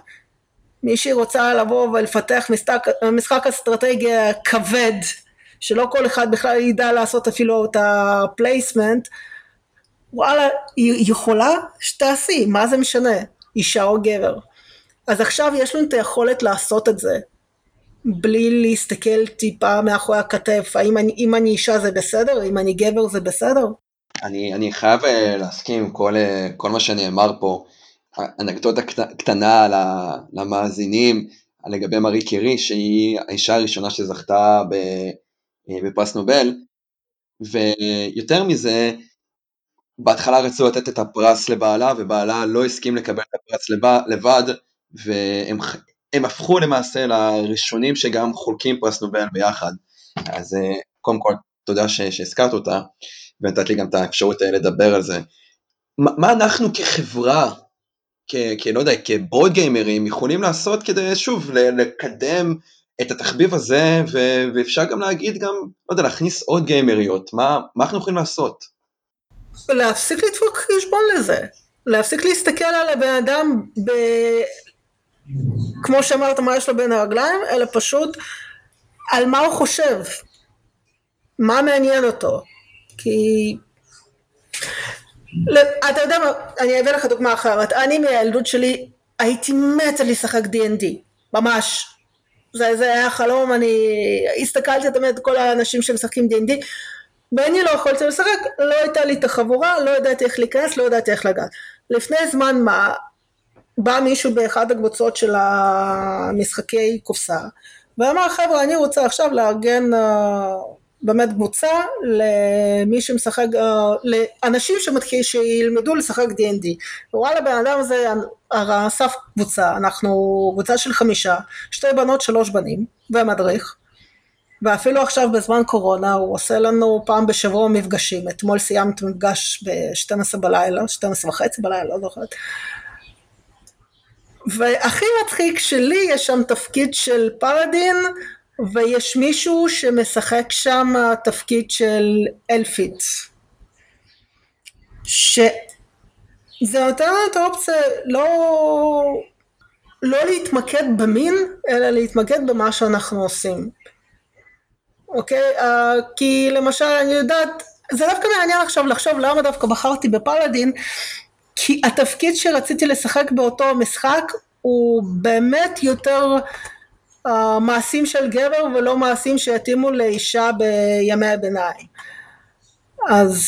מישהי רוצה לבוא ולפתח משחק, משחק אסטרטגיה כבד, שלא כל אחד בכלל ידע לעשות אפילו את ה placement, וואלה, היא יכולה שתעשי, מה זה משנה? אישה או גבר. אז עכשיו יש לנו את היכולת לעשות את זה, בלי להסתכל טיפה מאחורי הכתף, האם אני, אם אני אישה זה בסדר, אם אני גבר זה בסדר? אני, אני חייב אה, להסכים עם כל, אה, כל מה שנאמר פה, אנקדוטה קטנה למאזינים לגבי מארי קירי, שהיא האישה הראשונה שזכתה אה, בפרס נובל, ויותר מזה, בהתחלה רצו לתת את הפרס לבעלה, ובעלה לא הסכים לקבל את הפרס לבד, והם הפכו למעשה לראשונים שגם חולקים פרס נובל ביחד. אז קודם כל, תודה שהזכרת אותה, ונתת לי גם את האפשרות לדבר על זה. מה, מה אנחנו כחברה, כ, כ, לא יודע, כבורד גיימרים, יכולים לעשות כדי, שוב, לקדם את התחביב הזה, ו, ואפשר גם להגיד גם, לא יודע, להכניס עוד גיימריות, מה, מה אנחנו יכולים לעשות? להפסיק לדפוק חשבון לזה, להפסיק להסתכל על הבן אדם ב... כמו שאמרת מה יש לו בין הרגליים, אלא פשוט על מה הוא חושב, מה מעניין אותו, כי אתה יודע מה, אני אביא לך דוגמה אחרת, אני מהילדות שלי הייתי מתה לשחק D&D, ממש, זה, זה היה חלום, אני הסתכלתי תמיד כל האנשים שמשחקים D&D ואני לא יכולתי לשחק, לא הייתה לי את החבורה, לא ידעתי איך להיכנס, לא ידעתי איך לגעת. לפני זמן מה, בא מישהו באחד הקבוצות של המשחקי קופסה, ואמר חבר'ה אני רוצה עכשיו לארגן uh, באמת קבוצה למי שמשחק, uh, לאנשים שמתחיל, שילמדו לשחק D&D. וואלה בן אדם הזה אסף קבוצה, אנחנו קבוצה של חמישה, שתי בנות שלוש בנים ומדריך. ואפילו עכשיו בזמן קורונה הוא עושה לנו פעם בשבוע מפגשים, אתמול סיימת מפגש ב-12 בלילה, 12 וחצי בלילה, לא זוכרת. והכי מצחיק שלי יש שם תפקיד של פרדין ויש מישהו שמשחק שם תפקיד של אלפית. שזה נותן לנו את האופציה לא, לא להתמקד במין, אלא להתמקד במה שאנחנו עושים. אוקיי? Uh, כי למשל אני יודעת, זה דווקא מעניין עכשיו לחשוב למה דווקא בחרתי בפלאדין, כי התפקיד שרציתי לשחק באותו משחק הוא באמת יותר uh, מעשים של גבר ולא מעשים שיתאימו לאישה בימי הביניים. אז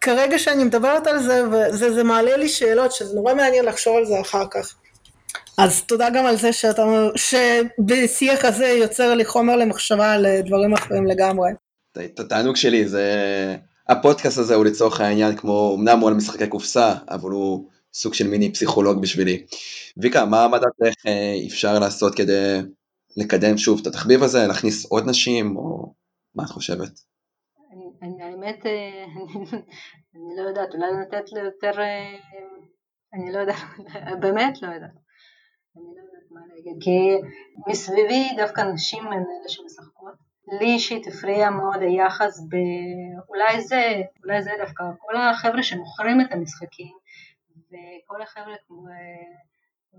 כרגע שאני מדברת על זה, וזה זה מעלה לי שאלות שזה נורא מעניין לחשוב על זה אחר כך. אז תודה גם על זה שאתה, שבשיח הזה יוצר לי חומר למחשבה על דברים אחרים לגמרי. תענוג שלי, זה... הפודקאסט הזה הוא לצורך העניין כמו, אמנם הוא על משחקי קופסה, אבל הוא סוג של מיני פסיכולוג בשבילי. ויקה, מה המדע איך אה, אפשר לעשות כדי לקדם שוב את התחביב הזה, להכניס עוד נשים, או מה את חושבת? אני, האמת, אה, [laughs] אני לא יודעת, אולי לתת ליותר, אה, אני לא יודעת, [laughs] באמת לא יודעת. אני לא יודעת מה להגיד, כי מסביבי דווקא נשים הן אלה שמשחקות. לי אישית הפריע מאוד היחס ב... אולי זה, אולי זה דווקא כל החבר'ה שמוכרים את המשחקים וכל החבר'ה כמו אה,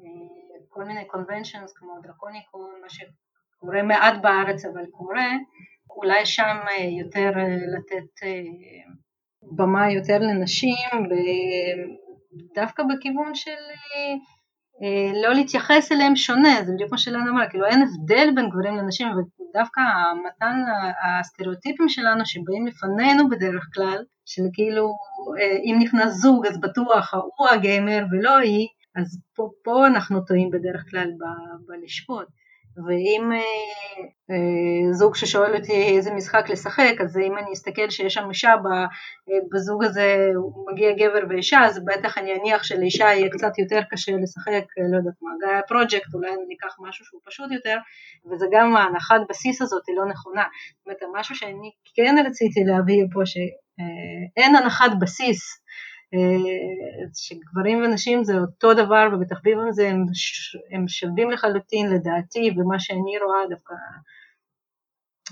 כל מיני קונבנשיונס כמו דרקוניקון, מה שקורה מעט בארץ אבל קורה, אולי שם אה, יותר אה, לתת במה יותר לנשים דווקא בכיוון של אה, לא להתייחס אליהם שונה, זה בדיוק מה שלנו אמרה, כאילו אין הבדל בין גברים לנשים, ודווקא מתן הסטריאוטיפים שלנו שבאים לפנינו בדרך כלל, של כאילו אה, אם נכנס זוג אז בטוח הוא הגיימר ולא היא, אז פה, פה אנחנו טועים בדרך כלל בלשפוט. ואם אה, אה, זוג ששואל אותי איזה משחק לשחק, אז אם אני אסתכל שיש שם אישה אה, בזוג הזה, הוא מגיע גבר ואישה, אז בטח אני אניח שלאישה יהיה קצת יותר קשה לשחק, לא יודעת מה, גאיה פרויקט, אולי אני אקח משהו שהוא פשוט יותר, וזה גם ההנחת בסיס הזאת היא לא נכונה. זאת אומרת, משהו שאני כן רציתי להביא פה, שאין הנחת בסיס שגברים ונשים זה אותו דבר ובתחביב הזה הם, הם שווים לחלוטין לדעתי ומה שאני רואה דווקא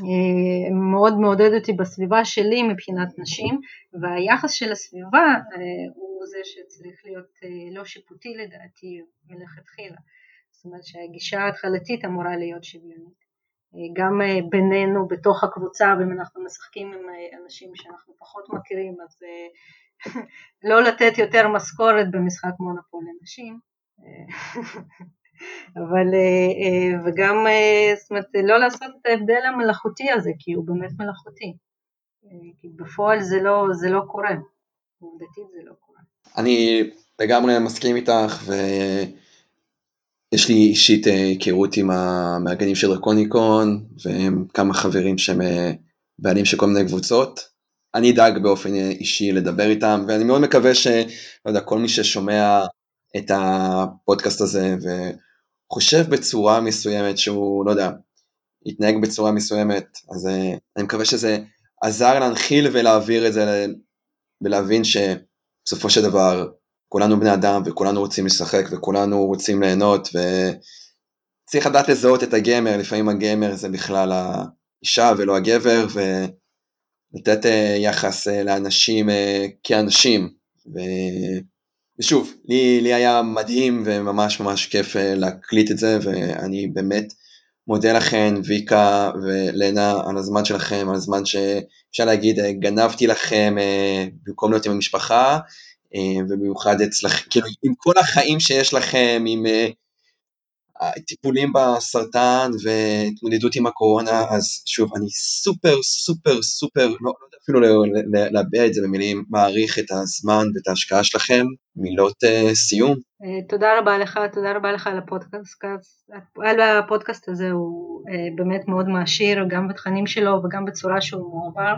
אה, מאוד מעודד אותי בסביבה שלי מבחינת נשים והיחס של הסביבה אה, הוא זה שצריך להיות לא שיפוטי לדעתי מלכתחילה. זאת אומרת שהגישה ההתחלתית אמורה להיות שוויונית. גם בינינו בתוך הקבוצה ואם אנחנו משחקים עם אנשים שאנחנו פחות מכירים אז [laughs] לא לתת יותר משכורת במשחק מונופול לנשים, [laughs] אבל אה, וגם אה, זאת אומרת לא לעשות את ההבדל המלאכותי הזה כי הוא באמת מלאכותי, אה, כי בפועל זה לא, זה לא קורה, עובדתית זה לא קורה. אני לגמרי מסכים איתך ויש לי אישית היכרות עם המארגנים של דרקוניקון וכמה חברים שהם בעלים של כל מיני קבוצות אני אדאג באופן אישי לדבר איתם, ואני מאוד מקווה ש... לא יודע, כל מי ששומע את הפודקאסט הזה וחושב בצורה מסוימת שהוא, לא יודע, התנהג בצורה מסוימת. אז אה, אני מקווה שזה עזר להנחיל ולהעביר את זה, ולהבין שבסופו של דבר כולנו בני אדם וכולנו רוצים לשחק וכולנו רוצים ליהנות וצריך לדעת לזהות את הגמר, לפעמים הגמר זה בכלל האישה ולא הגבר ולתת אה, יחס אה, לאנשים כאנשים. ו... ושוב, לי, לי היה מדהים וממש ממש כיף להקליט את זה ואני באמת מודה לכם, ויקה ולנה, על הזמן שלכם, על הזמן שאפשר להגיד, אה, גנבתי לכם אה, במקום להיות עם המשפחה, אה, ובמיוחד אצלכם, כאילו עם כל החיים שיש לכם, עם טיפולים בסרטן והתמודדות עם הקורונה, אז שוב, אני סופר סופר סופר, לא, לא יודע אפילו להביע את זה במילים, מעריך את הזמן ואת ההשקעה שלכם, מילות uh, סיום. Uh, תודה רבה לך, תודה רבה לך על הפודקאסט, על הפודקאסט הזה הוא uh, באמת מאוד מעשיר, גם בתכנים שלו וגם בצורה שהוא מועבר.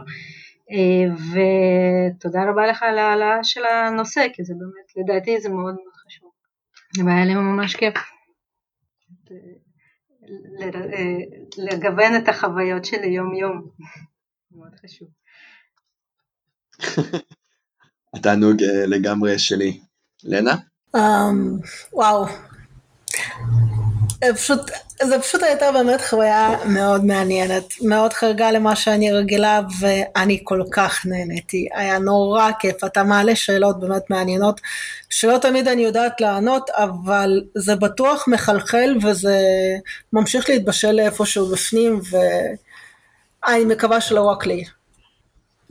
ותודה רבה לך על העלאה של הנושא, כי זה באמת, לדעתי זה מאוד מאוד חשוב. והיה לי ממש כיף. לגוון את החוויות שלי יום יום, מאוד חשוב. [laughs] התענוג אה, לגמרי שלי. לנה? Um, וואו. פשוט, זה פשוט הייתה באמת חוויה מאוד מעניינת, מאוד חרגה למה שאני רגילה ואני כל כך נהניתי, היה נורא כיף, אתה מעלה שאלות באמת מעניינות, שלא תמיד אני יודעת לענות, אבל זה בטוח מחלחל וזה ממשיך להתבשל לאיפשהו בפנים ואני מקווה שלא רק לי.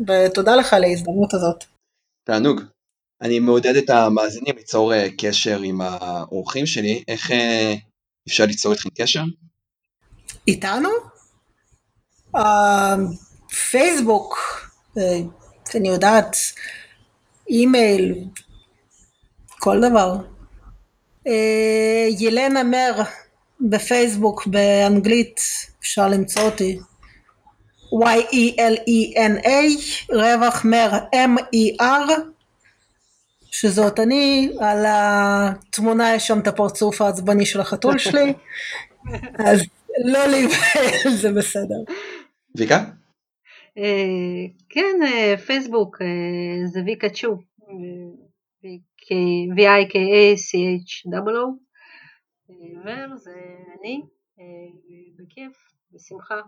ותודה לך על ההזדמנות הזאת. תענוג. אני מעודד את המאזינים ליצור אה, קשר עם האורחים שלי, איך אה, אפשר ליצור איתכם קשר? איתנו? Uh, פייסבוק, uh, אני יודעת, אימייל, כל דבר. Uh, ילנה מר בפייסבוק באנגלית, אפשר למצוא אותי. Y-E-L-E-N-A, רווח מר M-E-R, שזאת אני, על התמונה יש שם את הפרצוף העצבני של החתול שלי, אז לא להיבהל, זה בסדר. ויקה? אה, כן, אה, פייסבוק אה, זה ויקה צ'ו, V-I-K-A-C-H-O-O, וזה אני, בכיף, בשמחה.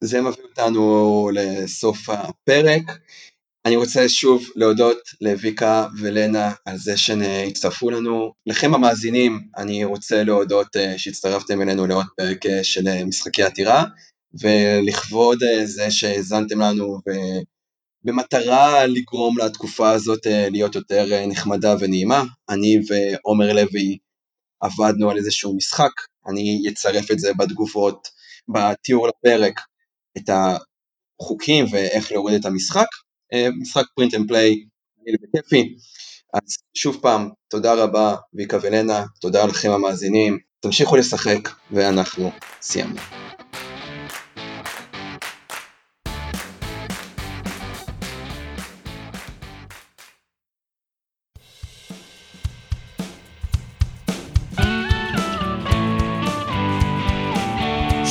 זה מביא אותנו לסוף הפרק. אני רוצה שוב להודות לויקה ולנה על זה שהצטרפו לנו. לכם המאזינים, אני רוצה להודות אה, שהצטרפתם אלינו לעוד פרק אה, של אה, משחקי עתירה, ולכבוד זה שהאזנתם לנו במטרה לגרום לתקופה הזאת להיות יותר נחמדה ונעימה. אני ועומר לוי עבדנו על איזשהו משחק, אני אצרף את זה בתגובות, בתיאור לפרק, את החוקים ואיך להוריד את המשחק. אה, משחק print and play וכיפי. אז שוב פעם, תודה רבה ויקה ולנה, תודה לכם המאזינים, תמשיכו לשחק ואנחנו סיימנו.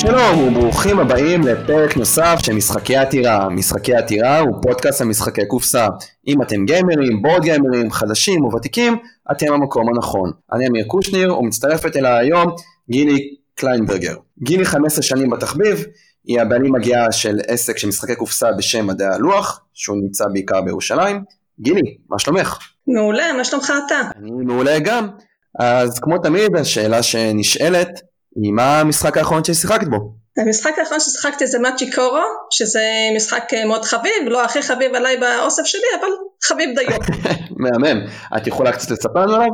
שלום וברוכים הבאים לפרק נוסף של משחקי עתירה. משחקי עתירה הוא פודקאסט על משחקי קופסה. אם אתם גיימרים, בורד גיימרים, חדשים או ותיקים, אתם המקום הנכון. אני אמיר קושניר ומצטרפת אליי היום גילי קליינברגר. גילי 15 שנים בתחביב, היא הבעלים מגיעה של עסק של משחקי קופסה בשם מדעי הלוח, שהוא נמצא בעיקר בירושלים. גילי, מה שלומך? מעולה, מה שלומך אתה? אני מעולה גם. אז כמו תמיד, השאלה שנשאלת, מה המשחק האחרון ששיחקת בו? המשחק האחרון ששיחקתי זה מאצ'י קורו, שזה משחק אה, מאוד חביב, לא הכי חביב עליי באוסף שלי, אבל חביב דיו. [laughs] מהמם. את יכולה קצת לספר עליו?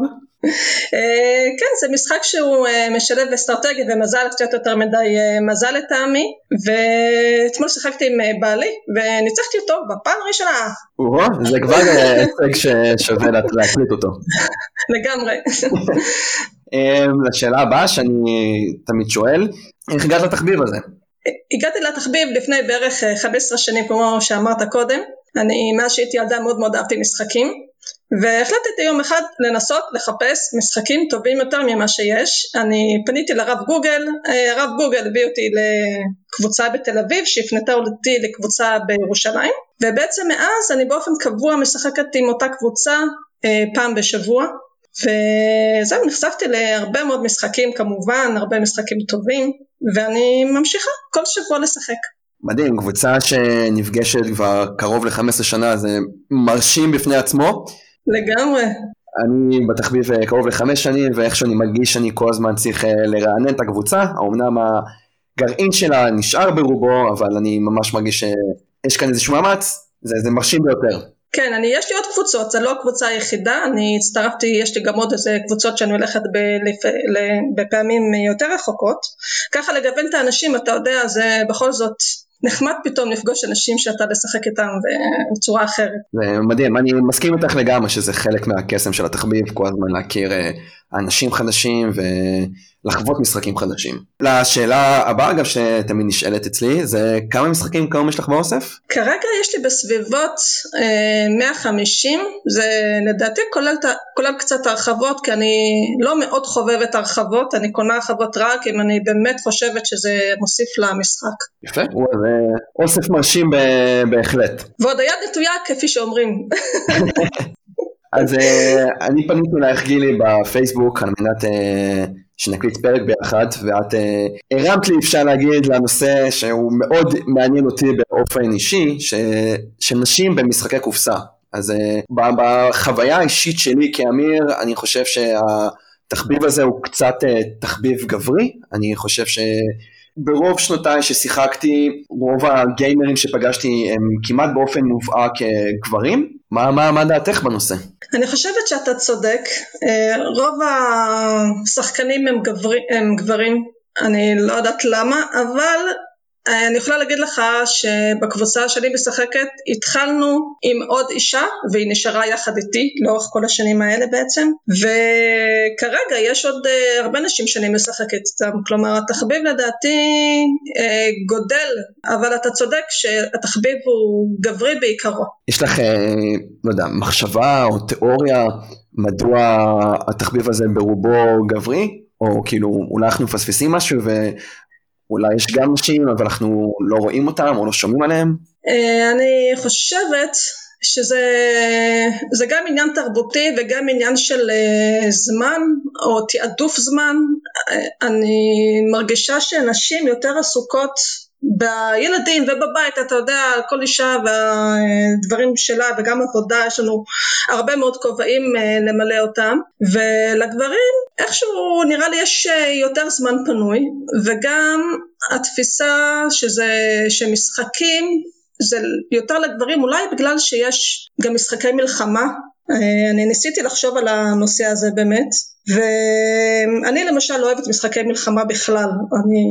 אה, כן, זה משחק שהוא אה, משלב אסטרטגיה ומזל, קצת יותר מדי מזל לטעמי, ואתמול שיחקתי עם בעלי, וניצחתי אותו בפעם הראשונה. זה כבר הישג ששווה להקליט אותו. [laughs] לגמרי. לשאלה הבאה שאני תמיד שואל, איך הגעת לתחביב הזה? הגעתי לתחביב לפני בערך 15 אה, שנים כמו שאמרת קודם, אני מאז שהייתי ילדה מאוד מאוד אהבתי משחקים והחלטתי יום אחד לנסות לחפש משחקים טובים יותר ממה שיש. אני פניתי לרב גוגל, הרב גוגל הביא אותי לקבוצה בתל אביב שהפנתה אותי לקבוצה בירושלים, ובעצם מאז אני באופן קבוע משחקת עם אותה קבוצה פעם בשבוע. וזהו, נחשפתי להרבה מאוד משחקים כמובן, הרבה משחקים טובים, ואני ממשיכה כל שבוע לשחק. מדהים, קבוצה שנפגשת כבר קרוב ל-15 שנה, זה מרשים בפני עצמו. לגמרי. אני בתחביב אה, קרוב לחמש שנים, ואיכשהו אני מרגיש שאני כל הזמן צריך אה, לרענן את הקבוצה, אמנם הגרעין שלה נשאר ברובו, אבל אני ממש מרגיש שיש כאן איזשהו מאמץ, זה, זה מרשים ביותר. כן, אני, יש לי עוד קבוצות, זו לא הקבוצה היחידה, אני הצטרפתי, יש לי גם עוד איזה קבוצות שאני הולכת ב, לפ, בפעמים יותר רחוקות. ככה לגוון את האנשים, אתה יודע, זה בכל זאת נחמד פתאום לפגוש אנשים שאתה לשחק איתם בצורה אחרת. זה מדהים, אני מסכים איתך לגמרי שזה חלק מהקסם של התחביב, כל הזמן להכיר אה, אנשים חדשים ולחוות משחקים חדשים. לשאלה הבאה אגב שתמיד נשאלת אצלי, זה כמה משחקים כיום יש לך באוסף? כרגע יש לי בסביבות אה, 150, זה לדעתי כולל, כולל קצת הרחבות, כי אני לא מאוד חובבת הרחבות, אני קונה הרחבות רק אם אני באמת חושבת שזה מוסיף למשחק. יפה, זה אוסף מרשים בהחלט. ועוד היד נטויה כפי שאומרים. [laughs] אז uh, אני פניתי אלייך גילי בפייסבוק על מנת uh, שנקליט פרק ביחד ואת uh, הרמת לי אפשר להגיד לנושא שהוא מאוד מעניין אותי באופן אישי ש, שנשים במשחקי קופסה אז בחוויה האישית שלי כאמיר אני חושב שהתחביב הזה הוא קצת תחביב גברי אני חושב ש... ברוב שנותיי ששיחקתי, רוב הגיימרים שפגשתי הם כמעט באופן מובהק גברים. מה, מה, מה דעתך בנושא? אני חושבת שאתה צודק, אה, רוב השחקנים הם, גבר, הם גברים, אני לא יודעת למה, אבל אני יכולה להגיד לך שבקבוצה שאני משחקת התחלנו עם עוד אישה והיא נשארה יחד איתי לאורך כל השנים האלה בעצם וכרגע יש עוד uh, הרבה נשים שאני משחקת איתם כלומר התחביב לדעתי uh, גודל אבל אתה צודק שהתחביב הוא גברי בעיקרו. יש לך uh, לא יודע מחשבה או תיאוריה מדוע התחביב הזה ברובו גברי? או כאילו אולי אנחנו מפספסים משהו אולי יש גם נשים אבל אנחנו לא רואים אותם או לא שומעים עליהם? אה, אני חושבת שזה גם עניין תרבותי וגם עניין של אה, זמן או תעדוף זמן. אה, אני מרגישה שנשים יותר עסוקות בילדים ובבית, אתה יודע, כל אישה והדברים שלה וגם עבודה, יש לנו הרבה מאוד כובעים אה, למלא אותם, ולגברים איכשהו נראה לי יש אה, יותר זמן פנוי, וגם התפיסה שזה, שמשחקים זה יותר לגברים, אולי בגלל שיש גם משחקי מלחמה, אה, אני ניסיתי לחשוב על הנושא הזה באמת, ואני למשל לא אוהבת משחקי מלחמה בכלל, אני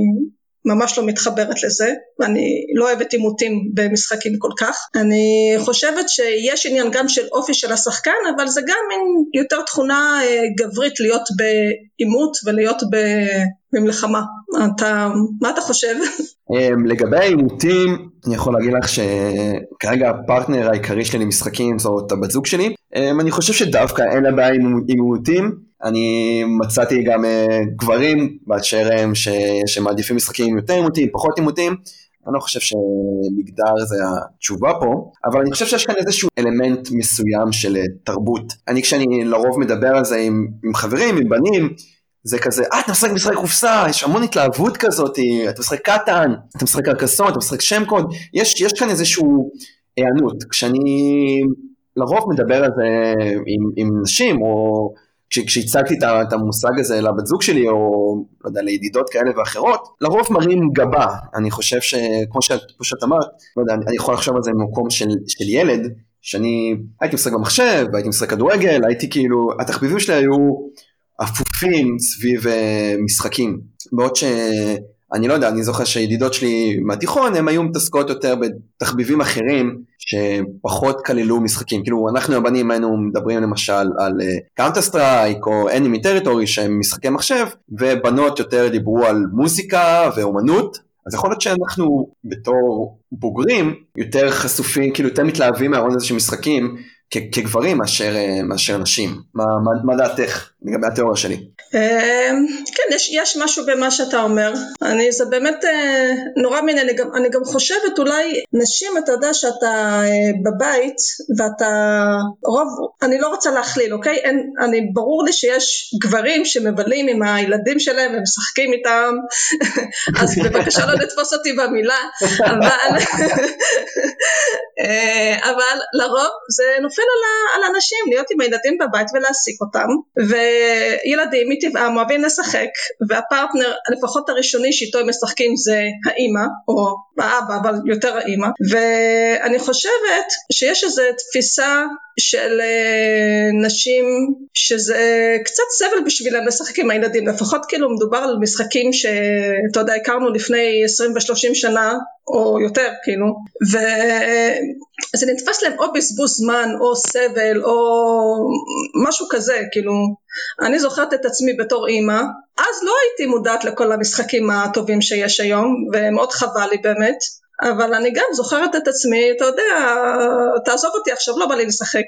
ממש לא מתחברת לזה, ואני לא אוהבת עימותים במשחקים כל כך. אני חושבת שיש עניין גם של אופי של השחקן, אבל זה גם מין יותר תכונה אה, גברית להיות בעימות ולהיות במלחמה. אתה, מה אתה חושב? אמ, לגבי העימותים, אני יכול להגיד לך שכרגע הפרטנר העיקרי שלי למשחקים זאת הבת זוג שלי. אמ, אני חושב שדווקא אין לה בעיה עם עימותים. אני מצאתי גם uh, גברים באשר הם ש, שמעדיפים משחקים יותר עימותיים, פחות עימותיים. אני לא חושב שמגדר זה התשובה פה, אבל אני חושב שיש כאן איזשהו אלמנט מסוים של אה, תרבות. אני כשאני לרוב מדבר על זה עם, עם חברים, עם בנים, זה כזה, אה, אתה משחק משחק קופסה, יש המון התלהבות כזאת, אתה משחק קטן, אתה משחק קרקסון, אתה משחק שם קוד, יש, יש כאן איזשהו היענות. כשאני לרוב מדבר על זה עם, עם נשים, או כשהצגתי את המושג הזה לבת זוג שלי, או לא יודע, לידידות כאלה ואחרות, לרוב מרים גבה. אני חושב שכמו שאת, שאת אמרת, לא יודע, אני יכול לחשוב על זה במקום של, של ילד, שאני הייתי משחק במחשב, הייתי משחק כדורגל, הייתי כאילו, התחביבים שלי היו אפופים סביב uh, משחקים. בעוד ש... אני לא יודע, אני זוכר שידידות שלי מהתיכון, הן היו מתעסקות יותר בתחביבים אחרים שפחות כללו משחקים. כאילו, אנחנו הבנים היינו מדברים למשל על Counter אה, Strike או Enemy Territory שהם משחקי מחשב, ובנות יותר דיברו על מוזיקה ואומנות. אז יכול להיות שאנחנו בתור בוגרים יותר חשופים, כאילו יותר מתלהבים מהרעיון הזה של משחקים, כגברים מאשר, מאשר נשים. מה, מה, מה דעתך לגבי התיאוריה שלי? אמ, כן, יש, יש משהו במה שאתה אומר. אני, זה באמת אה, נורא מעניין. אני אני גם חושבת אולי, נשים, אתה יודע שאתה אה, בבית ואתה רוב, אני לא רוצה להכליל, אוקיי? אין, אני, ברור לי שיש גברים שמבלים עם הילדים שלהם ומשחקים איתם, [laughs] אז בבקשה לא לתפוס אותי במילה, אבל, [laughs] אה, אבל לרוב זה נופל על, ה, על הנשים, להיות עם הילדים בבית ולהעסיק אותם, וילדים מטבעם אוהבים לשחק, והפרטנר, לפחות הראשוני שאיתו הם משחקים זה האימא, או האבא, אבל יותר האימא, ואני חושבת שיש איזו תפיסה של אה, נשים שזה קצת סבל בשבילם לשחק עם הילדים, לפחות כאילו מדובר על משחקים שאתה יודע הכרנו לפני 20 ו-30 שנה או יותר כאילו, וזה נתפס להם או בזבוז זמן או סבל או משהו כזה כאילו, אני זוכרת את עצמי בתור אימא, אז לא הייתי מודעת לכל המשחקים הטובים שיש היום ומאוד חבל לי באמת אבל אני גם זוכרת את עצמי, אתה יודע, תעזוב אותי עכשיו, לא בא לי לשחק.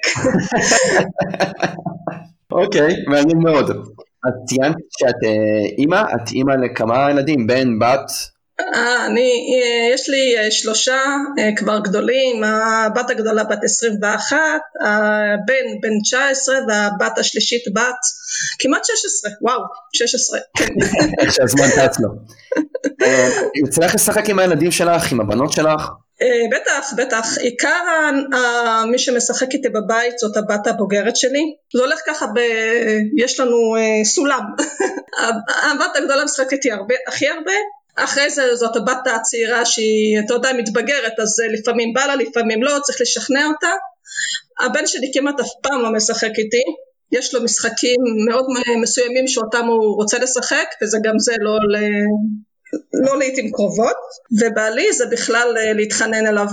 אוקיי, מעניין מאוד. אז ציינת שאת אה, אימא, את אימא לכמה ילדים? בן, בת? אה, אני, אה, יש לי שלושה כבר גדולים, הבת הגדולה בת 21, הבן בן 19 והבת השלישית בת כמעט 16, וואו, 16, כן. איך [laughs] שהזמן טץ לו. יוצא לך לשחק עם הילדים שלך, עם הבנות שלך? בטח, בטח. עיקר מי שמשחק איתי בבית זאת הבת הבוגרת שלי. זה הולך ככה ב... יש לנו סולם. [laughs] הבת הגדולה משחקת איתי הכי הרבה, אחרי זה זאת הבת הצעירה שהיא, אתה יודע, מתבגרת, אז לפעמים בא לה, לפעמים לא, צריך לשכנע אותה. הבן שלי כמעט אף פעם לא משחק איתי, יש לו משחקים מאוד מסוימים שאותם הוא רוצה לשחק, וזה גם זה לא. לא לעיתים קרובות, ובעלי זה בכלל אה, להתחנן אליו.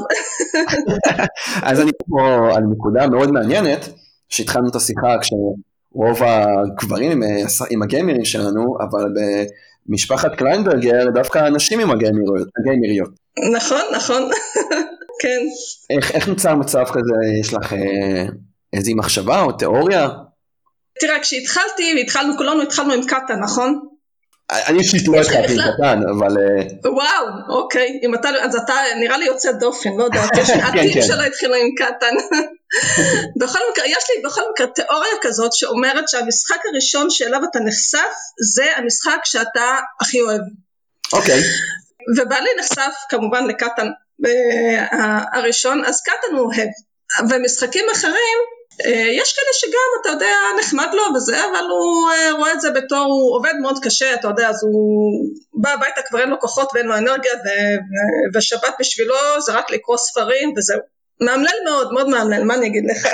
[laughs] אז אני פה על נקודה מאוד מעניינת, שהתחלנו את השיחה כשרוב הגברים עם, אה, עם הגיימרים שלנו, אבל משפחת קליינברגר דווקא אנשים עם הגיימריות. נכון, נכון, [laughs] כן. איך, איך נוצר מצב כזה, יש לך אה, איזו מחשבה או תיאוריה? תראה, כשהתחלתי, והתחלנו, כולנו התחלנו עם קאטה, נכון? אני אישית לא התחלתי עם קטן, אבל... אה, וואו, אוקיי, אם אתה, אז אתה נראה לי יוצא דופן, לא יודעת, יש לי [laughs] עתיד כן. שלא התחילו עם קטן. [laughs] בכל מקרה, יש לי בכל מקרה תיאוריה כזאת שאומרת שהמשחק הראשון שאליו אתה נחשף זה המשחק שאתה הכי אוהב. אוקיי. ובעלי נחשף כמובן לקטן אה, הראשון, אז קטן הוא אוהב. ומשחקים אחרים יש כאלה שגם, אתה יודע, נחמד לו וזה, אבל הוא אה, רואה את זה בתור, הוא עובד מאוד קשה, אתה יודע, אז הוא בא הביתה, כבר אין לו כוחות ואין לו אנרגיה, ו- ושבת בשבילו זה רק לקרוא ספרים וזהו. מאמלל מאוד, מאוד מאמלל, מה אני אגיד לך?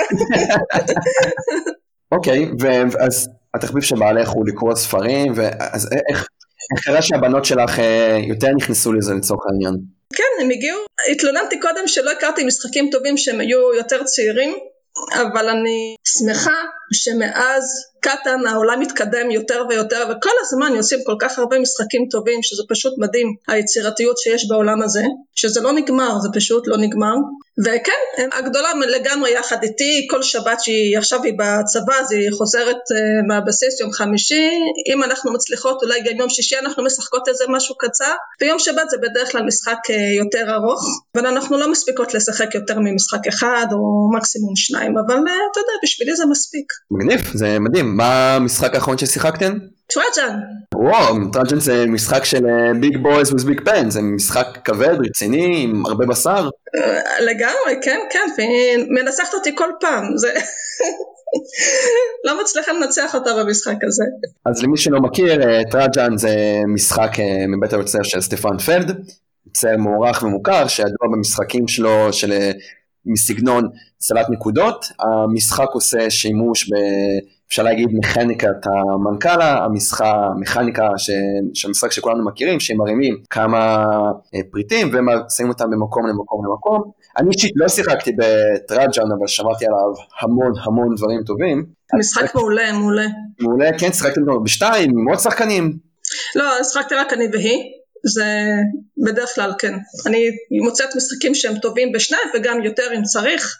[laughs] אוקיי, ואז התחביב של בעלך הוא לקרוא ספרים, ואז איך, איך קרה שהבנות שלך אה, יותר נכנסו לזה לצורך העניין? כן, הם הגיעו, התלוננתי קודם שלא הכרתי משחקים טובים שהם היו יותר צעירים, אבל אני שמחה שמאז קטן העולם מתקדם יותר ויותר וכל הזמן יוצאים כל כך הרבה משחקים טובים שזה פשוט מדהים היצירתיות שיש בעולם הזה שזה לא נגמר זה פשוט לא נגמר וכן הגדולה לגמרי יחד איתי. כל שבת שהיא עכשיו היא בצבא אז היא חוזרת uh, מהבסיס יום חמישי. אם אנחנו מצליחות אולי גם יום שישי אנחנו משחקות איזה משהו קצר. ויום שבת זה בדרך כלל משחק אה, יותר ארוך. אבל אנחנו לא מספיקות לשחק יותר ממשחק אחד או מקסימום שניים. אבל אה, אתה יודע בשבילי זה מספיק. מגניב זה מדהים. מה המשחק האחרון ששיחקתם? Trajan. וואו, Trajan זה משחק של big boys with big fun, זה משחק כבד, רציני, עם הרבה בשר. אה, לגמרי, כן, כן, והיא מנצחת אותי כל פעם, זה... [laughs] לא מצליחה לנצח אותה במשחק הזה. אז למי שלא מכיר, Trajan זה משחק אה, מבית היוצר של Stefan Feld, יוצר מוערך ומוכר, שידוע במשחקים שלו של מסגנון סלט נקודות, המשחק עושה שימוש ב... אפשר להגיד מכניקת המנקלה, המשחק, מכניקה ש, של המשחק שכולנו מכירים, שהם מרימים כמה אה, פריטים ושמים אותם במקום למקום למקום. אני אישית לא שיחקתי בטראג'אן, אבל שמעתי עליו המון המון דברים טובים. משחק מעולה, מעולה. מעולה, כן, שיחקתם בשתיים, עם עוד שחקנים. לא, שיחקתי רק אני והיא. זה בדרך כלל כן. אני מוצאת משחקים שהם טובים בשניים וגם יותר אם צריך,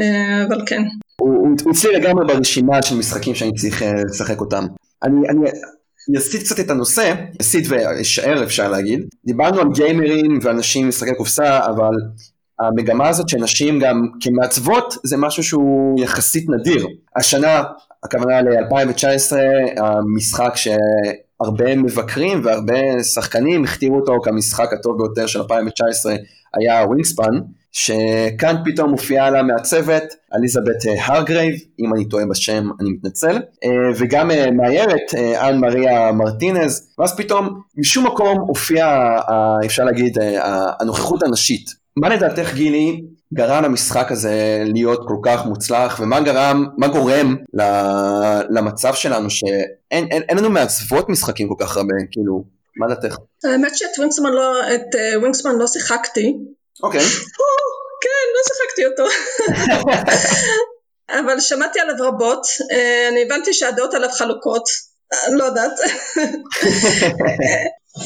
אה, אבל כן. הוא אצלי לגמרי ברשימה של משחקים שאני צריך אה, לשחק אותם. אני, אני אסיט קצת את הנושא, אסיט ואשאר אפשר להגיד. דיברנו על גיימרים ואנשים משחקי קופסה, אבל המגמה הזאת שנשים גם כמעצבות זה משהו שהוא יחסית נדיר. השנה, הכוונה ל-2019, המשחק שהרבה מבקרים והרבה שחקנים הכתיבו אותו כמשחק הטוב ביותר של 2019 היה ווינגספן, שכאן פתאום מופיעה לה מהצוות אליזבת הרגרייב, אם אני טועה בשם אני מתנצל, וגם מאיירת אן מריה מרטינז, ואז פתאום משום מקום הופיעה, אפשר להגיד, הנוכחות הנשית. מה לדעתך גילי גרם למשחק הזה להיות כל כך מוצלח, ומה גרם, מה גורם למצב שלנו שאין אין, אין לנו מעצבות משחקים כל כך הרבה, כאילו, מה דעתך? האמת שאת ווינגסמן לא, את ווינגסמן לא שיחקתי. אוקיי. כן, לא שיחקתי אותו. [laughs] אבל שמעתי עליו רבות, אני הבנתי שהדעות עליו חלוקות, לא יודעת. [laughs]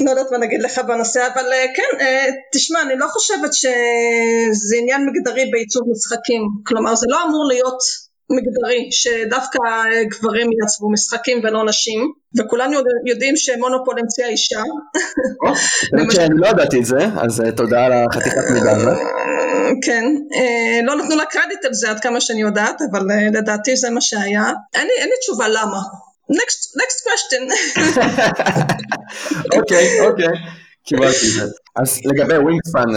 לא יודעת מה נגיד לך בנושא, אבל כן, תשמע, אני לא חושבת שזה עניין מגדרי בעיצוב משחקים, כלומר זה לא אמור להיות מגדרי, שדווקא גברים יעצבו משחקים ולא נשים, וכולנו יודעים שמונופול המציאה אישה. באמת שאני לא ידעתי את זה, אז תודה על החתיכת מידע הזה. כן, לא נתנו לה קרדיט על זה עד כמה שאני יודעת, אבל לדעתי זה מה שהיה. אין לי תשובה למה. next, next question. [laughs] אוקיי, אוקיי, קיבלתי את זה. אז לגבי ווינגספן,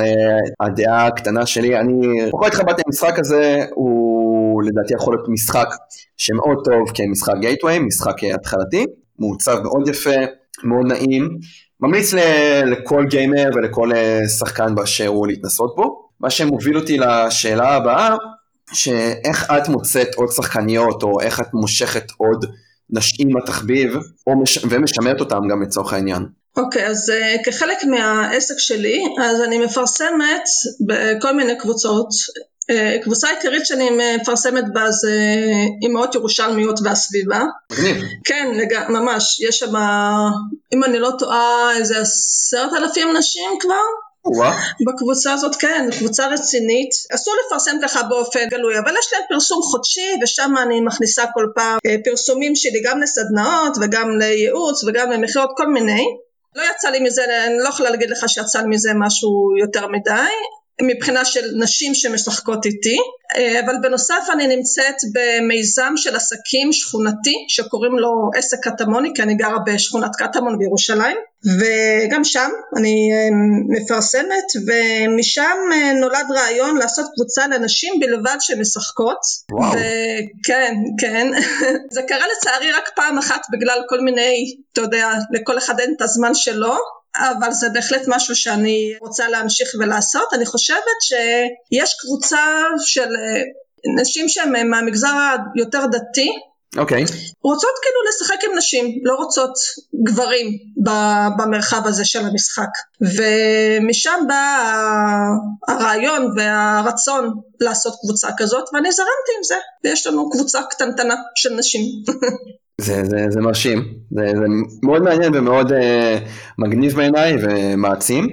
הדעה הקטנה שלי, אני פחות התחברתי למשחק הזה, הוא לדעתי יכול להיות משחק שמאוד טוב כמשחק גייטווי, משחק התחלתי, מעוצב מאוד יפה, מאוד נעים, ממליץ לכל גיימר ולכל שחקן באשר הוא להתנסות בו. מה שמוביל אותי לשאלה הבאה, שאיך את מוצאת עוד שחקניות, או איך את מושכת עוד נשים לתחביב, מש... ומשמרת אותם גם לצורך העניין. אוקיי, okay, אז uh, כחלק מהעסק שלי, אז אני מפרסמת בכל מיני קבוצות. Uh, קבוצה עיקרית שאני מפרסמת בה זה אימהות ירושלמיות והסביבה. מגניב. כן, לג... ממש, יש שם, אם אני לא טועה, איזה עשרת אלפים נשים כבר. בקבוצה הזאת כן, קבוצה רצינית, אסור לפרסם ככה באופן גלוי, אבל יש להם פרסום חודשי ושם אני מכניסה כל פעם פרסומים שלי גם לסדנאות וגם לייעוץ וגם למכירות כל מיני. לא יצא לי מזה, אני לא יכולה להגיד לך שיצא לי מזה משהו יותר מדי, מבחינה של נשים שמשחקות איתי, אבל בנוסף אני נמצאת במיזם של עסקים שכונתי שקוראים לו עסק קטמוני כי אני גרה בשכונת קטמון בירושלים וגם שם אני מפרסמת ומשם נולד רעיון לעשות קבוצה לנשים בלבד שמשחקות. וואו. כן כן. [laughs] זה קרה לצערי רק פעם אחת בגלל כל מיני אתה יודע לכל אחד אין את הזמן שלו אבל זה בהחלט משהו שאני רוצה להמשיך ולעשות. אני חושבת שיש קבוצה של נשים שהן מהמגזר היותר דתי, אוקיי. Okay. רוצות כאילו לשחק עם נשים, לא רוצות גברים במרחב הזה של המשחק. ומשם בא הרעיון והרצון לעשות קבוצה כזאת, ואני זרמתי עם זה, ויש לנו קבוצה קטנטנה של נשים. [laughs] זה, זה, זה מרשים, זה, זה מאוד מעניין ומאוד uh, מגניב בעיניי ומעצים.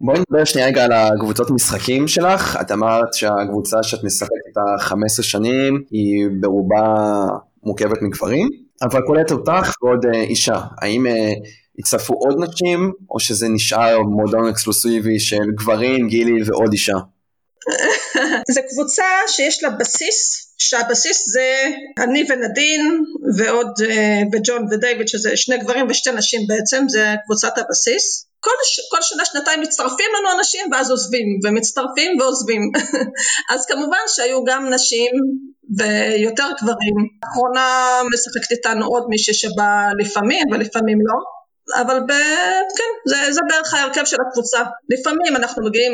בואי נדבר שנייה רגע על הקבוצות משחקים שלך, את אמרת שהקבוצה שאת משחקת איתה 15 שנים היא ברובה מורכבת מגברים, אבל כוללת אותך ועוד uh, אישה, האם uh, הצטרפו עוד נשים או שזה נשאר מועדון אקסקלוסיבי של גברים, גילי ועוד אישה? [laughs] זה קבוצה שיש לה בסיס, שהבסיס זה אני ונדין ועוד, וג'ון ודייוויד שזה שני גברים ושתי נשים בעצם, זה קבוצת הבסיס. כל, כל שנה שנתיים מצטרפים לנו אנשים ואז עוזבים, ומצטרפים ועוזבים. [laughs] אז כמובן שהיו גם נשים ויותר גברים. לאחרונה משחקת איתנו עוד מישהי שבא לפעמים ולפעמים לא. אבל ב... כן, זה, זה בערך ההרכב של הקבוצה. לפעמים אנחנו מגיעים